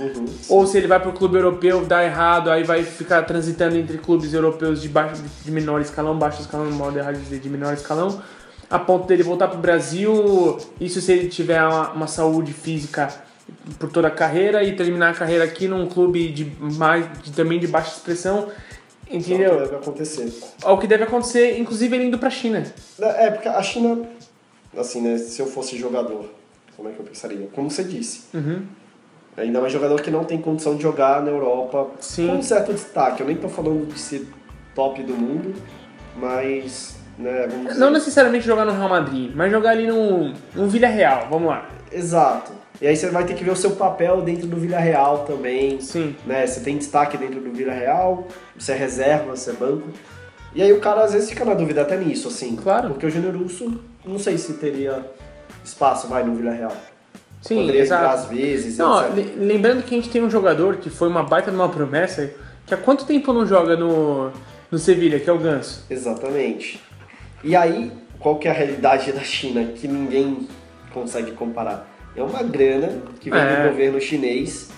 Uhum. ou se ele vai pro clube europeu, dá errado, aí vai ficar transitando entre clubes europeus de, baixo, de menor escalão, baixo escalão, modo errado de dizer, de menor escalão, a ponto dele voltar pro Brasil, isso se ele tiver uma, uma saúde física por toda a carreira e terminar a carreira aqui num clube de mais de- também de baixa expressão, Só que entendeu? deve acontecer. É o que deve acontecer, inclusive ele indo pra China. É, porque a China, assim, né, se eu fosse jogador, como é que eu pensaria? Como você disse, Uhum. Ainda mais jogador que não tem condição de jogar na Europa Sim. com um certo destaque. Eu nem tô falando de ser top do mundo, mas, né, dizer... Não necessariamente jogar no Real Madrid, mas jogar ali no, no Villarreal, vamos lá. Exato. E aí você vai ter que ver o seu papel dentro do Villarreal também. Sim. Né? Você tem destaque dentro do Villarreal, você é reserva, você é banco. E aí o cara às vezes fica na dúvida até nisso, assim. Claro. Porque o Júnior Urso, não sei se teria espaço, vai, no Villarreal. Sim, Poderia exato. às vezes, Não, etc. lembrando que a gente tem um jogador que foi uma baita de uma promessa, que há quanto tempo não joga no, no Sevilha, que é o Ganso? Exatamente. E aí, qual que é a realidade da China que ninguém consegue comparar? É uma grana que vem É. do governo chinês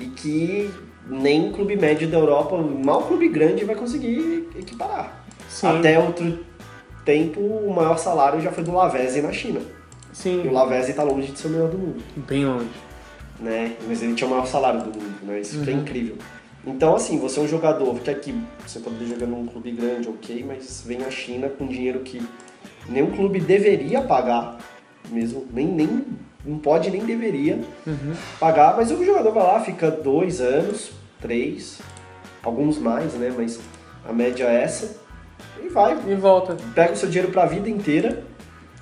e que nem clube médio da Europa, mal clube grande, vai conseguir equiparar. Sim. Até outro tempo, o maior salário já foi do Lavezzi na China. E o Sim, Lavezzi está longe de ser o melhor do mundo bem longe. né? Mas ele tinha o maior salário do mundo, né? Isso Uhum. que é incrível. Então, assim, você é um jogador que aqui você pode jogar num clube grande, ok, mas vem a China com dinheiro que nenhum clube deveria pagar, mesmo, nem, nem não pode nem deveria Uhum. pagar, mas o jogador vai lá, fica dois anos, três, alguns mais, né? Mas a média é essa, e vai, E volta. pega o seu dinheiro pra vida inteira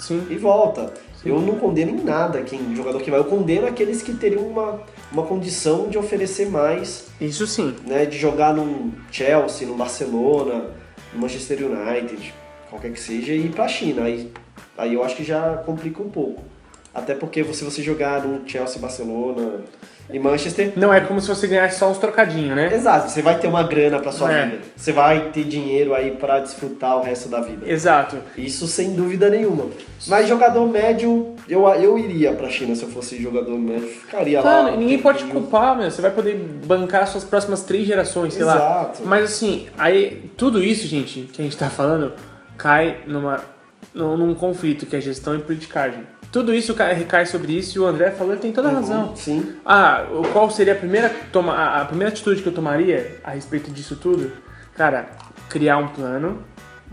Sim. e volta. Eu não condeno em nada quem jogador que vai. Eu condeno aqueles que teriam uma, uma condição de oferecer mais, Isso sim. né? De jogar num Chelsea, no Barcelona, no Manchester United, qualquer que seja, e ir pra China. Aí, aí eu acho que já complica um pouco. Até porque se você jogar num Chelsea, Barcelona e Manchester, Não é como se você ganhasse só uns trocadinhos, né? exato, você vai ter uma grana pra sua É. vida. Você vai ter dinheiro aí pra desfrutar o resto da vida. Exato. Isso sem dúvida nenhuma. Mas jogador médio, eu, eu iria pra China se eu fosse jogador médio. Ficaria lá. Claro, um ninguém pode te culpar, meu. Você vai poder bancar suas próximas três gerações, sei lá. Exato. Mas assim, aí tudo isso, gente, que a gente tá falando, cai numa num, num conflito que é gestão e politicagem. Tudo isso cai- recai sobre isso e o André falou, ele tem toda a razão. Sim. Ah, o- qual seria a primeira, toma, a- primeira atitude que eu tomaria a respeito disso tudo? Cara, criar um plano,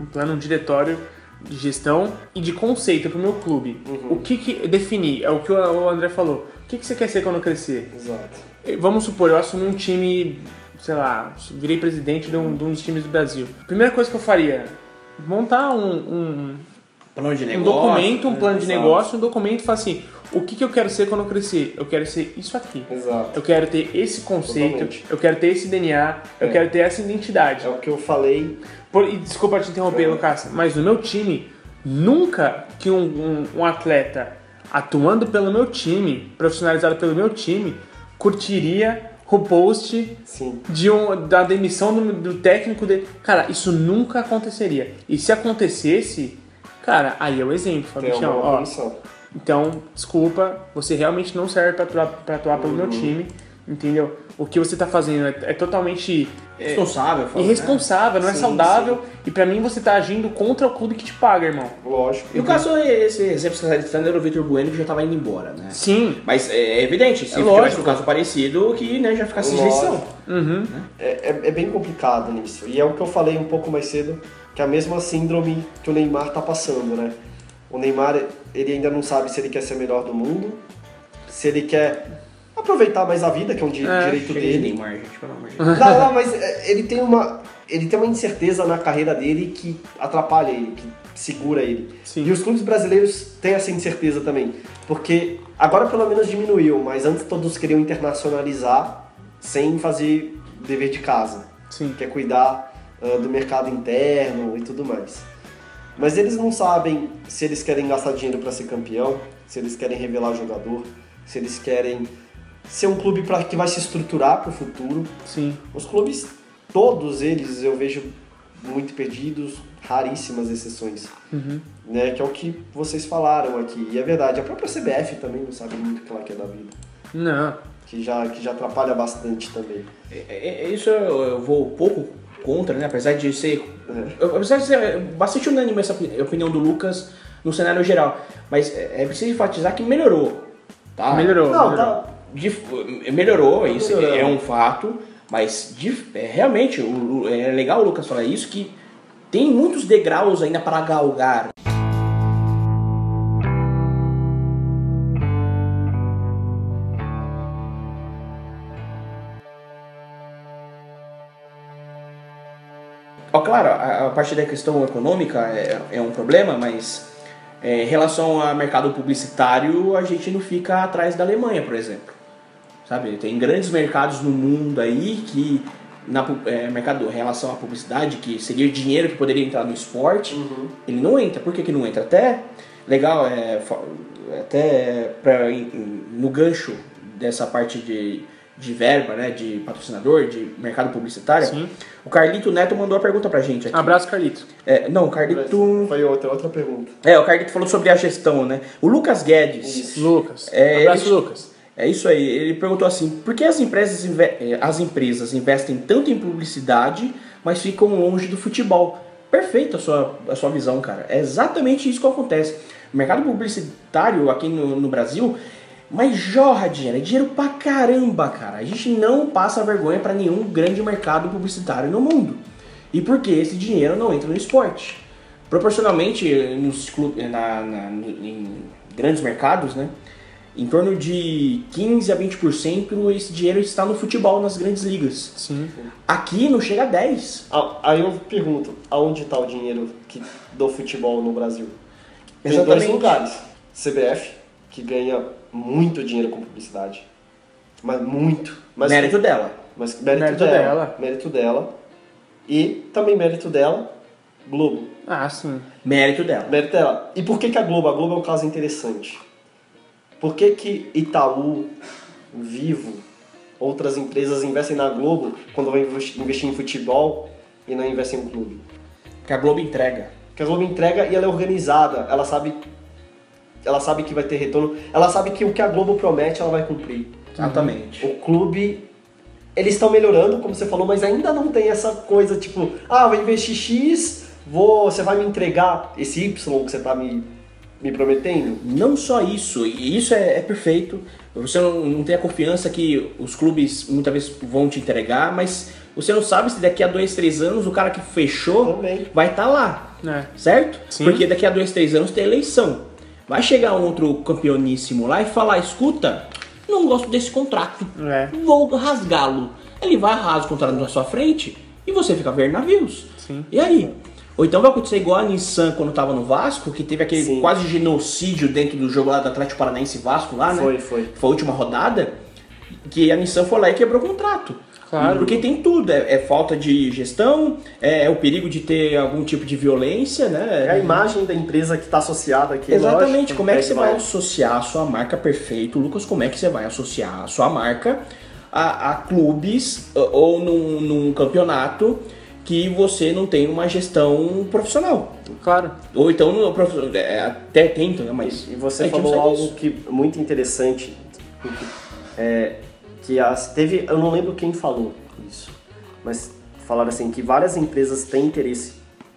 um plano, um diretório de gestão e de conceito pro meu clube. O que que definir? É o que o o André falou. O que, que você quer ser quando crescer? Exato. Vamos supor, eu assumi um time, sei lá, virei presidente de um, de um dos times do Brasil. Primeira coisa que eu faria, montar um, um, Plano de um negócio. documento, um né? plano de negócio, um documento falar assim, o que, que eu quero ser quando eu crescer? Eu quero ser isso aqui. Exato. Eu quero ter esse conceito, Totalmente. eu quero ter esse DNA, eu É. quero ter essa identidade. É o que eu falei. Por- e desculpa te interromper, Lucas, mas no meu time, nunca que um, um- um atleta atuando pelo meu time, profissionalizado pelo meu time, curtiria o post Sim. de um, da demissão do, do técnico dele. Cara, isso nunca aconteceria. E se acontecesse, cara, aí é o exemplo, Fabichão. uma Ó, então, desculpa, você realmente não serve pra atuar, pra atuar pelo Uhum. meu time, entendeu? O que você tá fazendo é, é totalmente é, Responsável, fala, né? irresponsável, não é Sim, saudável, e pra mim você tá agindo contra o clube que te paga, irmão. Lógico. No caso, esse exemplo que você está citando era o Vitor Bueno que já estava indo embora, né? Sim, Mas é evidente, se É tivesse lógico. um caso parecido, que né, já ficasse rejeição. uhum. É, é- é bem complicado nisso. E é o que eu falei um pouco mais cedo, que é a mesma síndrome que o Neymar tá passando, né? O Neymar, ele ainda não sabe se ele quer ser melhor do mundo, se ele quer aproveitar mais a vida, que é um di- É, direito de dele. Pelo amor de Deus. Não, não, mas é, ele tem uma ele tem uma incerteza na carreira dele que atrapalha ele, que segura ele. Sim. E os clubes brasileiros têm essa incerteza também, porque agora pelo menos diminuiu, mas antes todos queriam internacionalizar sem fazer dever de casa, Sim. que é cuidar ah, do mercado interno e tudo mais. Mas eles não sabem se eles querem gastar dinheiro para ser campeão, se eles querem revelar jogador, se eles querem ser um clube pra, que vai se estruturar para o futuro. Sim. Os clubes, todos eles, eu vejo muito perdidos, raríssimas exceções. Uhum. Né, que é o que vocês falaram aqui. E é verdade, a própria CBF também não sabe muito o que ela quer da vida. Não. Que já, que já atrapalha bastante também. É, é- é isso eu, eu vou um pouco contra, né? Apesar de ser. É. Apesar de ser bastante unânime essa opi- opinião do Lucas no cenário geral. Mas é, é preciso enfatizar que melhorou. Tá? Melhorou. Não, melhorou. tá. De- melhorou, isso Melhorando. é um fato, mas de- é, realmente o- é legal o Lucas falar isso, que tem muitos degraus ainda para galgar. Ó, claro, a, a parte da questão econômica é, é um problema, mas é, em relação ao mercado publicitário, a gente não fica atrás da Alemanha, por exemplo. Sabe, tem grandes mercados no mundo aí que na é, mercado em relação à publicidade, que seria dinheiro que poderia entrar no esporte, ele não entra. Por que, que não entra? Até legal, é, até pra, em- no gancho dessa parte de, de verba, né, de patrocinador, de mercado publicitário, Sim. o Carlito Neto mandou a pergunta pra gente aqui. Abraço, Carlito. É, não, o Carlito. Foi outra, outra pergunta. É, o Carlito falou sobre a gestão, né? O Lucas Guedes. Isso. Lucas. É, Abraço, ele- Lucas. É isso aí. Ele perguntou assim: por que as empresas, eh, as empresas investem tanto em publicidade, mas ficam longe do futebol? Perfeita a sua, a sua visão, cara. É exatamente isso que acontece. O mercado publicitário aqui no, no Brasil, mas jorra dinheiro, é dinheiro pra caramba, cara. A gente não passa vergonha pra nenhum grande mercado publicitário no mundo. E por que esse dinheiro não entra no esporte? Proporcionalmente, nos clubes, na, na- em grandes mercados, né? Em torno de 15 a 20% esse dinheiro está no futebol, nas grandes ligas. Sim. Aqui não chega a 10. Ah, Aí eu pergunto, aonde está o dinheiro que, do futebol no Brasil? Tem Exatamente. dois lugares. CBF, que ganha muito dinheiro com publicidade. Mas muito. Mas Mérito dela. Mas mérito, Mérito dela, dela. Mérito dela. E também mérito dela, Globo. Ah, sim. Mérito dela. Mérito dela. E por que, que a Globo? A Globo é um caso interessante. Por que, que Itaú, Vivo, outras empresas investem na Globo quando vão investi- investir em futebol e não investem em um clube? Que a Globo entrega. Porque a Globo entrega e ela é organizada. Ela sabe, ela sabe que vai ter retorno. Ela sabe que o que a Globo promete ela vai cumprir. Exatamente. O clube, eles estão melhorando, como você falou, mas ainda não tem essa coisa tipo, ah, vou investir X vou, você vai me entregar esse Y que você tá me, me prometendo? Não só isso, e isso é, é perfeito. Você não, não tem a confiança que os clubes muitas vezes vão te entregar, mas você não sabe se daqui a dois, três anos o cara que fechou Também. vai estar lá, É. certo? Sim. Porque daqui a dois, três anos tem eleição. Vai chegar um outro campeoníssimo lá e falar: escuta, não gosto desse contrato, É. vou rasgá-lo. Ele vai rasgar o contrato na sua frente e você fica vendo navios. Sim. E aí? Ou então vai acontecer igual a Nissan quando tava no Vasco, que teve aquele Sim. quase genocídio dentro do jogo lá do Atlético Paranaense e Vasco lá, né? Foi, foi. Foi a última rodada, que a Nissan foi lá e quebrou o contrato. Claro. Porque tem tudo, é, é falta de gestão, é, é o perigo de ter algum tipo de violência, né? É a imagem da empresa que está associada aqui. Exatamente, lógico, como é que você vai associar a sua marca perfeito, Lucas? Como é que você vai associar a sua marca a, a clubes ou- ou num, num campeonato que você não tem uma gestão profissional? Claro. Ou então, é, até tenta, né? Mas E você falou algo isso. que muito interessante, é, que as, teve, eu não lembro quem falou isso, mas falaram assim que várias empresas têm interesse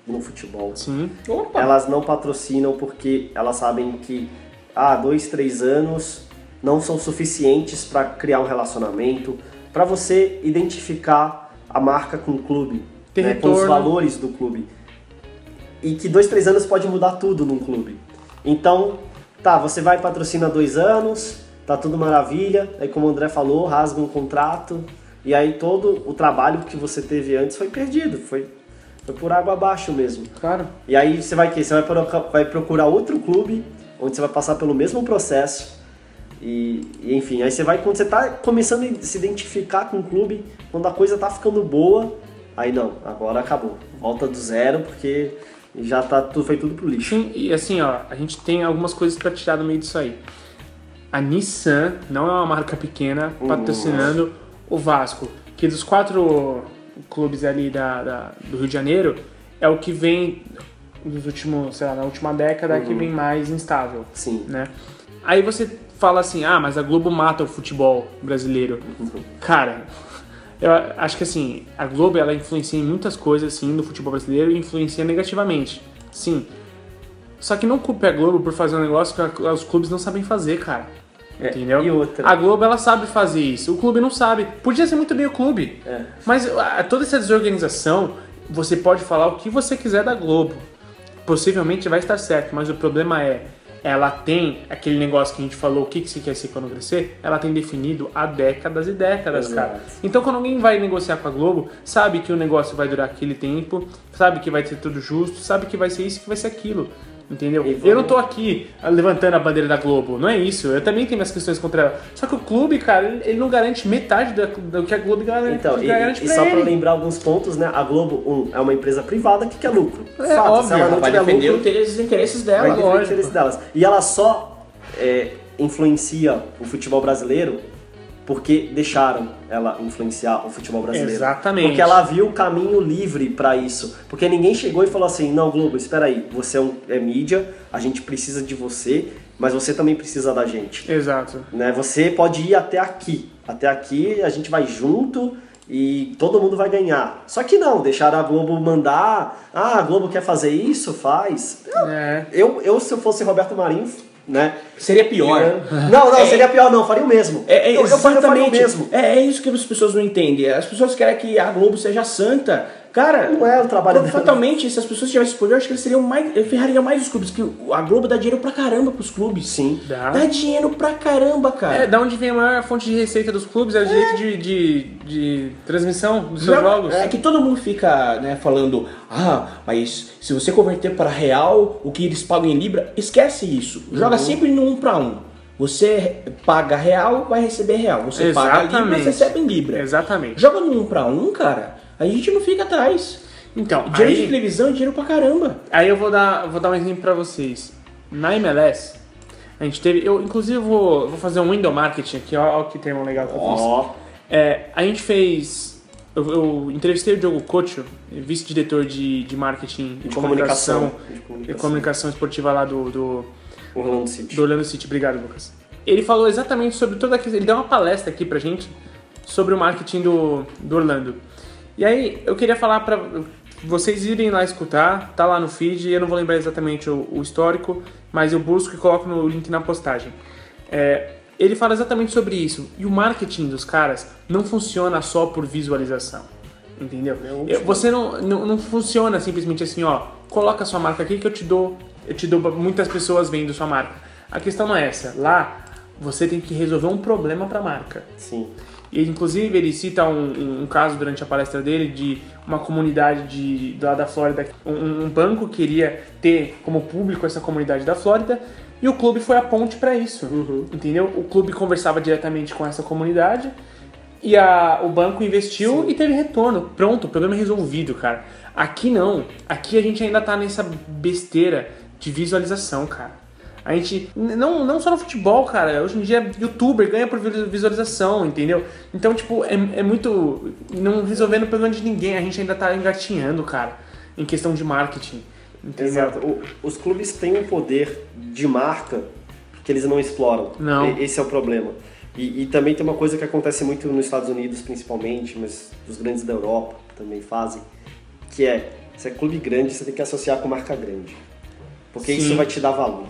no futebol. Sim. Opa! Elas não patrocinam porque elas sabem que ah, dois, três anos não são suficientes para criar um relacionamento, para você identificar a marca com o clube, Ter né, com os valores do clube. E que dois, três anos pode mudar tudo num clube. Então, tá, você vai patrocina dois anos, tá tudo maravilha, aí como o André falou, rasga um contrato, e aí todo o trabalho que você teve antes foi perdido, foi, foi por água abaixo mesmo. Claro. E aí você vai o quê? Você vai procurar, vai procurar outro clube, onde você vai passar pelo mesmo processo. E, e, enfim, aí você vai, quando você tá começando a se identificar com o clube, quando a coisa tá ficando boa, aí não, agora acabou. Volta do zero, porque já tá tudo, foi tudo pro lixo. Sim, e assim, ó, a gente tem algumas coisas pra tirar do meio disso aí. A Nissan não é uma marca pequena patrocinando o Vasco, que dos quatro clubes ali da, da- do Rio de Janeiro é o que vem nos últimos, sei lá, na última década que vem mais instável, Sim. né? Aí você fala assim, ah, mas a Globo mata o futebol brasileiro. Cara, eu acho que assim, a Globo ela influencia em muitas coisas assim no futebol brasileiro e influencia negativamente. Sim. Só que não culpe a Globo por fazer um negócio que os clubes não sabem fazer, cara. É, Entendeu? e outra? A Globo ela sabe fazer isso. O clube não sabe. Podia ser muito bem o clube. É. Mas toda essa desorganização, você pode falar o que você quiser da Globo. Possivelmente vai estar certo, mas o problema é, ela tem aquele negócio que a gente falou, o que, que você quer ser quando crescer, ela tem definido há décadas e décadas, Exato. cara. Então quando alguém vai negociar com a Globo, sabe que o negócio vai durar aquele tempo, sabe que vai ter tudo justo, sabe que vai ser isso que vai ser aquilo. Entendeu? E Eu não tô aqui ah, levantando a bandeira da Globo, não é isso. Eu também tenho minhas questões contra ela. Só que o clube, cara, ele, ele não garante metade do que a Globo garante, Então, e, garante e pra só ele. pra lembrar alguns pontos, né? A Globo, um, é uma empresa privada que quer lucro. É, Fato, óbvio, se ela não vai tiver defender lucro, os interesses vai dela. defender o lógico. interesse delas. E ela só é, influencia o futebol brasileiro porque deixaram ela influenciar o futebol brasileiro. Exatamente. Porque ela viu o caminho livre pra isso. Porque ninguém chegou e falou assim: não, Globo, espera aí, você é, um, é mídia, a gente precisa de você, mas você também precisa da gente. Exato. Né? Você pode ir até aqui. Até aqui a gente vai junto e todo mundo vai ganhar. Só que não, deixaram a Globo mandar. Ah, a Globo quer fazer isso? Faz. É. Eu, eu se eu fosse Roberto Marinho, né? Seria pior. Não, não, seria pior não, faria o mesmo. É, é eu, faria- eu faria o exatamente. mesmo. É, é isso que as pessoas não entendem. As pessoas querem que a Globo seja santa. Cara, Não é o trabalho dela. Fatalmente, se as pessoas tivessem esse poder, eu acho que eles seriam mais. ferrariam mais os clubes. Que a Globo dá dinheiro pra caramba pros clubes. Sim. Dá. Dá dinheiro pra caramba, cara. É, da onde vem a maior fonte de receita dos clubes é o direito de, de, de transmissão dos seus Não, jogos. É que todo mundo fica né, falando, ah, mas se você converter para real, o que eles pagam em Libra, esquece isso. Joga Uhum. sempre no um para um. Você paga real, vai receber real. Você paga Libra, Exatamente. você recebe em Libra. Exatamente. Joga no um para um, cara, a gente não fica atrás. Então, Dinheiro de aí, televisão é dinheiro pra caramba. aí eu vou dar, vou dar um exemplo pra vocês. Na MLS, a gente teve. Eu, inclusive, vou, vou fazer um window marketing aqui, ó, ó que termo legal que eu fiz. Ó, É, a gente fez. Eu, eu entrevistei o Diogo Cocho, vice-diretor de, de marketing e de comunicação. comunicação, De e comunicação. comunicação esportiva lá do, do, Orlando City. do Orlando City. Obrigado, Lucas. Ele falou exatamente sobre toda a questão. Ele deu uma palestra aqui pra gente sobre o marketing do, do Orlando. E aí eu queria falar pra. vocês irem lá escutar, tá lá no feed, eu não vou lembrar exatamente o, o histórico, mas eu busco e coloco no link na postagem. É, ele fala exatamente sobre isso. E o marketing dos caras não funciona só por visualização. Entendeu? Eu- Você não, não, não funciona simplesmente assim, ó, coloca sua marca aqui que eu te dou, eu te dou muitas pessoas vendo sua marca. A questão não é essa. Lá você tem que resolver um problema para a marca. Sim. E inclusive ele cita um, um caso durante a palestra dele de uma comunidade de, lá da Flórida, um, um banco queria ter como público essa comunidade da Flórida e o clube foi a ponte para isso, entendeu? O clube conversava diretamente com essa comunidade e a, o banco investiu e teve retorno. Pronto, o problema é resolvido, cara. Aqui não. Aqui a gente ainda tá nessa besteira de visualização, cara. A gente, não, não só no futebol, cara, hoje em dia youtuber ganha por vi- visualização, entendeu? Então, tipo, é, é muito. Não resolvendo o problema de ninguém, a gente ainda tá engatinhando, cara, em questão de marketing. Entendeu? Exato. O- os clubes têm um poder de marca que eles não exploram. Não. Esse é o problema. E, e também tem uma coisa que acontece muito nos Estados Unidos, principalmente, mas os grandes da Europa também fazem, que é, se é clube grande, você tem que associar com marca grande. Porque Sim. isso vai te dar valor.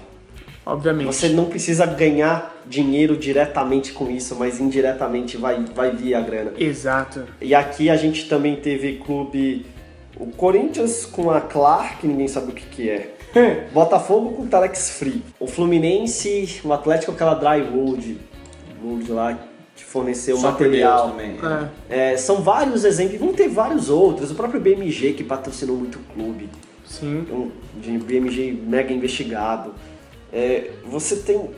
Obviamente. Você não precisa ganhar dinheiro diretamente com isso, mas indiretamente vai, vai vir a grana. Exato. E aqui a gente também teve clube. O Corinthians com a Clark, que ninguém sabe o que, que é. Botafogo com o Telex Free. O Fluminense, o Atlético com aquela Dry Wood, Wood lá, que forneceu Só por material. Deus também. É, É, são vários exemplos, vão ter vários outros. O próprio BMG que patrocinou muito o clube sim. um BMG mega investigado. É, você tem.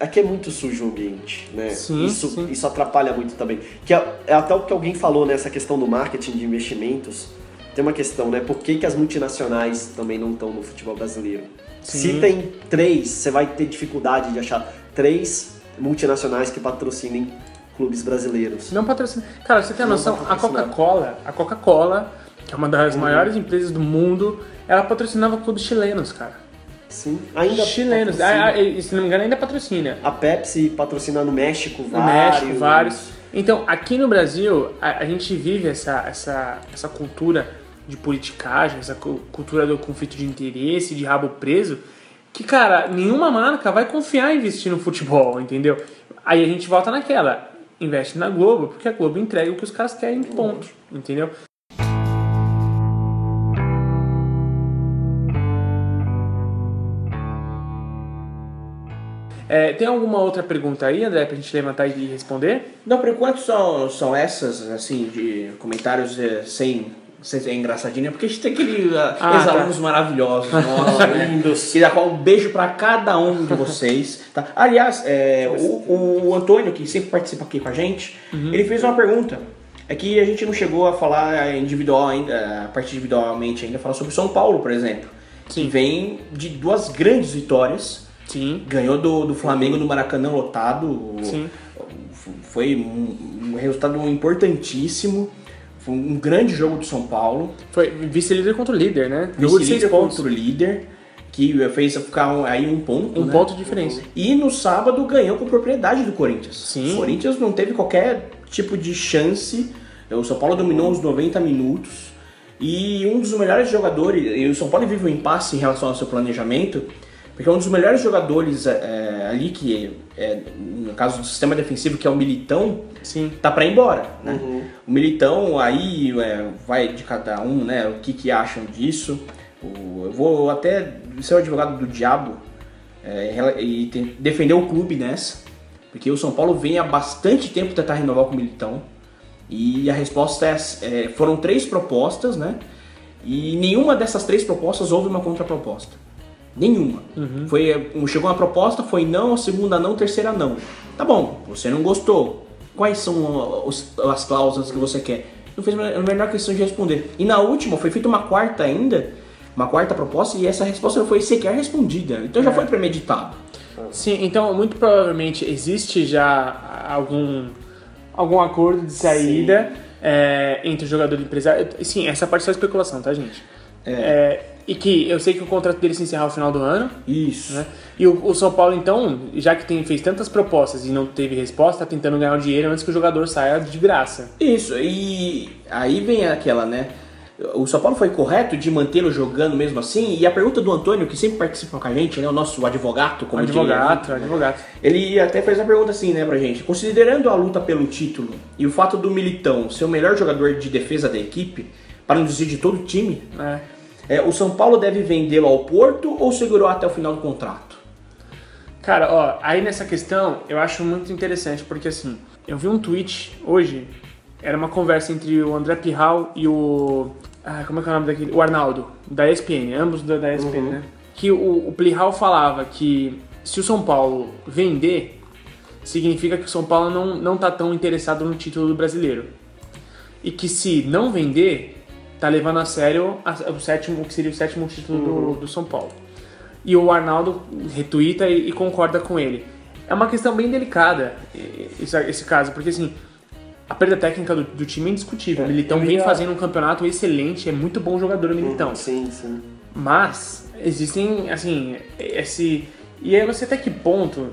Aqui é muito sujo o ambiente, né? Sim, isso, sim. isso atrapalha muito também. Que é, é até o que alguém falou nessa questão do marketing de investimentos. Tem uma questão, né? Por que, que as multinacionais também não estão no futebol brasileiro? Sim. Se tem três, você vai ter dificuldade de achar três multinacionais que patrocinem clubes brasileiros. Não patrocina. Cara, você tem a noção? A. Coca-Cola, a Coca-Cola, que é uma das maiores empresas do mundo, ela patrocinava clubes chilenos, cara. Sim. Ainda chilenos. patrocina. Ah, ah, e, se não me engano, ainda patrocina. A Pepsi patrocina no México No vários. México, vários. Então, aqui no Brasil, a, a gente vive essa, essa, essa cultura de politicagem, essa cu- cultura do conflito de interesse, de rabo preso, que, cara, nenhuma marca vai confiar em investir no futebol, entendeu? Aí a gente volta naquela, investe na Globo, porque a Globo entrega o que os caras querem, ponto, entendeu? É, tem alguma outra pergunta aí, André, pra gente levantar e responder? Não, por enquanto são, são essas, assim, de comentários eh, sem, ser engraçadinho, né? porque a gente tem aquele ah, Ah, ex-alunos tá. maravilhosos, nossos, né? Que dá um beijo pra cada um de vocês. Tá? Aliás, é, o, o Antônio, que sempre participa aqui com a gente, Uhum. ele fez uma pergunta. É que a gente não chegou a falar individual ainda, a parte individualmente ainda, falar sobre São Paulo, por exemplo. Sim. Que vem de duas grandes vitórias. Sim. Ganhou do, do Flamengo no Maracanã lotado. Sim. Foi um, um resultado importantíssimo. Foi um grande jogo do São Paulo. Foi vice-líder contra o líder, né? Vice-líder contra o líder, que fez ficar um- aí um ponto. Um né? ponto de diferença. E no sábado ganhou com propriedade do Corinthians. Sim. O Corinthians não teve qualquer tipo de chance. O São Paulo dominou os 90 minutos. E um dos melhores jogadores. E o São Paulo vive um impasse em relação ao seu planejamento. Porque um dos melhores jogadores é, ali, que é, no caso do sistema defensivo, que é o Militão, Sim. tá pra ir embora, né? Uhum. O Militão aí é, vai de cada um, né? O que, que acham disso. O- eu vou até ser o advogado do diabo é, e te- defender o clube nessa, porque o São Paulo vem há bastante tempo tentar renovar com o Militão e a resposta é, é, foram três propostas, né? E nenhuma dessas três propostas houve uma contraproposta. Nenhuma. Foi, um- chegou uma proposta, foi não, a segunda não, a terceira não. Tá bom, você não gostou. Quais são os- as cláusulas que você quer? Não fez a menor questão de responder. E na última, foi feita uma quarta ainda, uma quarta proposta, e essa resposta não foi sequer respondida. Então já foi premeditado. Sim, então muito provavelmente existe já algum, algum acordo de saída é, entre o jogador e o empresário. Sim, essa parte é só especulação, tá, gente? É, e que eu sei que o contrato dele se encerra ao final do ano, Isso. né? E o, o São Paulo, então, já que tem, fez tantas propostas e não teve resposta, tá tentando ganhar o dinheiro antes que o jogador saia de graça. Isso, e aí vem aquela, né? O São Paulo foi correto de mantê-lo jogando mesmo assim? E a pergunta do Antônio, que sempre participa com a gente, né? O nosso advogado, como Advogado, diria, advogado. Ele até fez a pergunta assim, né, pra gente. Considerando a luta pelo título e o fato do Militão ser o melhor jogador de defesa da equipe, para não dizer de todo o time, É. é, o São Paulo deve vendê-lo ao Porto ou segurou até o final do contrato? Cara, ó, aí nessa questão eu acho muito interessante, porque assim, eu vi um tweet hoje, era uma conversa entre o André Pirral e o. Ah, como é que é o nome daquele? O Arnaldo, da ESPN, ambos da, da ESPN, né? Que o, o Pirral falava que se o São Paulo vender, significa que o São Paulo não, não tá tão interessado no título do brasileiro. E que se não vender, tá levando a sério a- o sétimo, que seria o sétimo título do, do São Paulo. E o Arnaldo retuita e, e concorda com ele. É uma questão bem delicada esse, esse caso, porque assim, a perda técnica do, do time é indiscutível. É, o Militão vem fazendo um campeonato excelente, é muito bom jogador o Militão. Sim, sim. Mas existem, assim, esse. E eu não sei até que ponto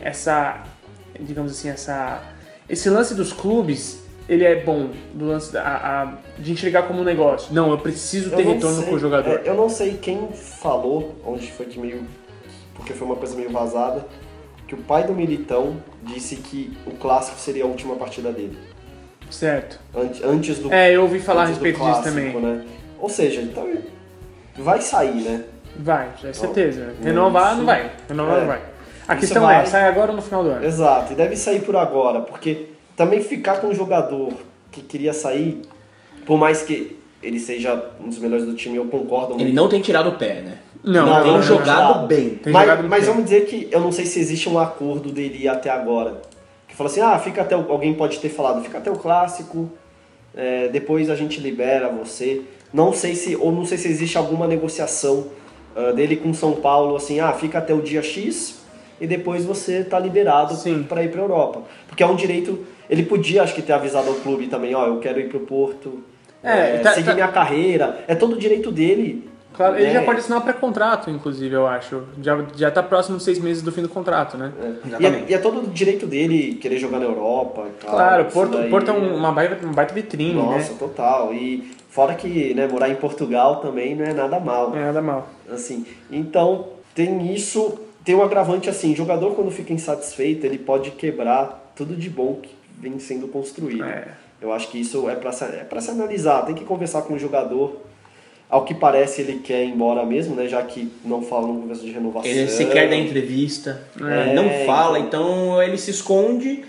essa. Digamos assim, essa. Esse lance dos clubes, ele é bom, do lance da, a- a- de enxergar como um negócio. Não, eu preciso ter Eu retorno sei, com o jogador. é, eu não sei quem falou, onde foi que meio. Porque foi uma coisa meio vazada, que o pai do Militão disse que o clássico seria a última partida dele. Certo. Antes, antes do. É, eu ouvi falar a respeito disso clássico, também. Né? Ou seja, então vai sair, né? Vai, já é certeza. Renovar Isso- não vai. Renovar é. não vai. A Isso questão vai- é, sai agora ou no final do ano? Exato, e deve sair por agora, porque também ficar com um jogador que queria sair, por mais que ele seja um dos melhores do time, eu concordo Ele não tem tirado o pé, né? Não, Não, tem não, jogado não. bem. Tem mas jogado mas vamos dizer que eu não sei se existe um acordo dele ir até agora. Que fala assim, ah, fica até o, alguém pode ter falado, fica até o clássico, é, depois a gente libera você. Não sei se ou não sei se existe alguma negociação ah, dele com São Paulo assim, ah, fica até o dia X e depois você tá liberado para ir para Europa, porque é um direito. Ele podia, acho que ter avisado ao clube também, ó, eu quero ir pro Porto, É, é, tá- seguir tá- minha carreira, é todo o direito dele. Claro, ele né? já pode assinar pré-contrato, inclusive, eu acho. Já, já tá próximo de seis meses do fim do contrato, né? É. E é, e é todo o direito dele querer jogar na Europa e tal. Claro, Porto, daí Porto é um- uma baita, uma baita vitrine, Nossa, né? total. E fora que né, morar em Portugal também não é nada mal. Não é nada mal. Assim, então tem isso, tem um agravante assim, jogador quando fica insatisfeito, ele pode quebrar tudo de bom que vem sendo construído. É. Eu acho que isso é para se, é pra se analisar, tem que conversar com o jogador. Ao que parece ele quer ir embora mesmo, né? Já que não fala no conversa de renovação. Ele sequer dá entrevista, É, não fala, então. então ele se esconde,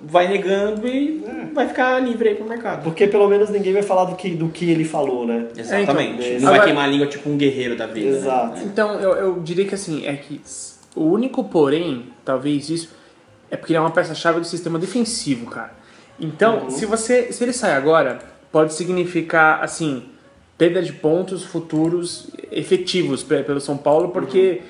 vai negando e vai ficar livre aí pro mercado. Porque pelo menos ninguém vai falar do que, do que ele falou, né? Exatamente. então, não vai agora- queimar a língua tipo um guerreiro da vida. né? Exato. Então, eu, eu diria que assim, é que o único porém, talvez isso, é porque ele é uma peça-chave do sistema defensivo, cara. Então, se você. Se ele sai agora, pode significar, assim, perda de pontos futuros efetivos pe- pelo São Paulo, porque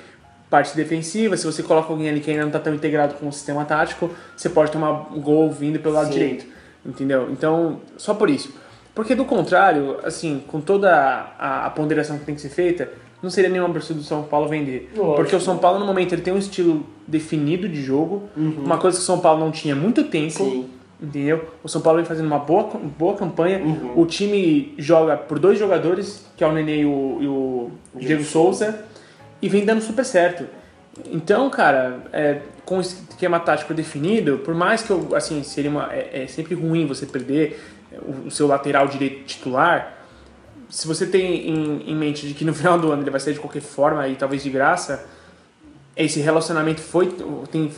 parte defensiva, se você coloca alguém ali que ainda não está tão integrado com o sistema tático, você pode tomar um gol vindo pelo lado Sim. direito. Entendeu? Então, só por isso. Porque do contrário, assim, com toda a, a ponderação que tem que ser feita, não seria nenhum absurdo o São Paulo vender. Lógico. Porque o São Paulo, no momento, ele tem um estilo definido de jogo, uma coisa que o São Paulo não tinha há muito tempo. Sim. Entendeu? O São Paulo vem fazendo uma boa, boa campanha. Uhum. O time joga por dois jogadores, que é o Nenê e o, e o Diego Souza, e vem dando super certo. Então, cara, é, com o esquema tático definido, por mais que eu, assim, seria uma, é, é sempre ruim você perder o, o seu lateral direito titular, se você tem em, em mente de que no final do ano ele vai sair de qualquer forma e talvez de graça, esse relacionamento foi tem,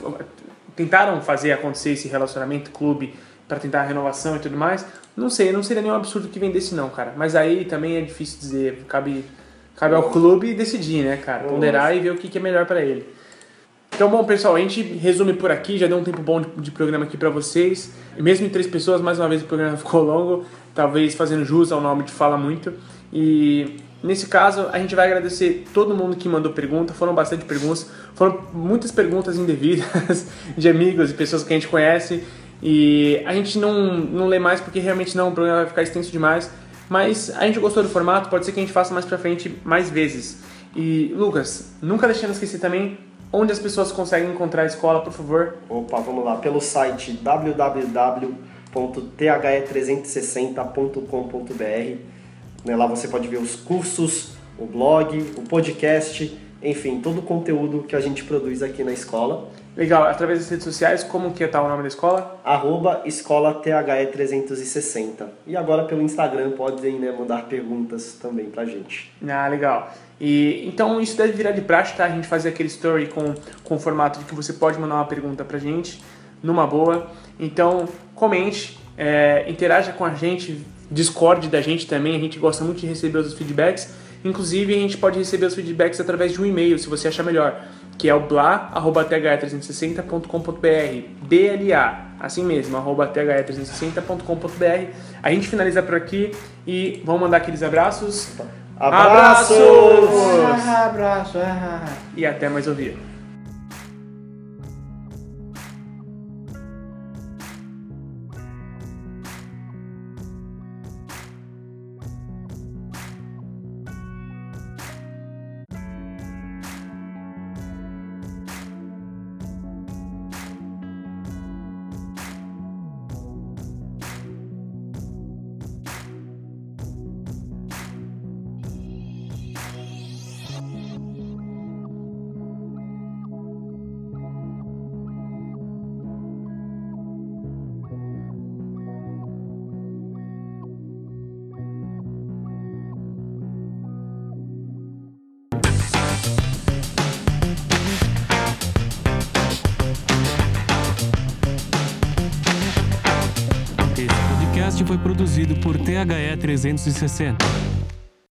tentaram fazer acontecer esse relacionamento clube para tentar a renovação e tudo mais. Não sei, não seria nenhum absurdo que vendesse não, cara. Mas aí também é difícil dizer, cabe cabe ao clube decidir, né, cara, ponderar e ver o que, que é melhor para ele. Então, bom, pessoal, a gente resume por aqui, já deu um tempo bom de, programa aqui para vocês. E mesmo em três pessoas, mais uma vez o programa ficou longo, talvez fazendo jus ao nome de Fala Muito. E nesse caso, a gente vai agradecer todo mundo que mandou pergunta, foram bastante perguntas, foram muitas perguntas indevidas de amigos e pessoas que a gente conhece. E a gente não, não lê mais porque realmente não, o programa vai ficar extenso demais. Mas a gente gostou do formato, pode ser que a gente faça mais pra frente mais vezes. E Lucas, nunca deixando de esquecer também onde as pessoas conseguem encontrar a escola, por favor. Opa, vamos lá. Pelo site www.the360.com.br Né? Lá você pode ver os cursos, o blog, o podcast, enfim, todo o conteúdo que a gente produz aqui na escola. Legal, através das redes sociais, como que tá o nome da escola? Arroba Escola THE360. E agora pelo Instagram podem né, mandar perguntas também pra gente. Ah, legal. E então isso deve virar de praxe, tá? A gente fazer aquele story com, com o formato de que você pode mandar uma pergunta pra gente, numa boa. Então, comente, é, interaja com a gente, discorde da gente também, a gente gosta muito de receber os feedbacks. Inclusive, a gente pode receber os feedbacks através de um e-mail, se você achar melhor, que é o bla.th360.com.br, BLA, assim mesmo, arroba th360.com.br. A gente finaliza por aqui e vamos mandar aqueles abraços. Abraços! Ah, abraço! Ah. E até mais ouvir. 360.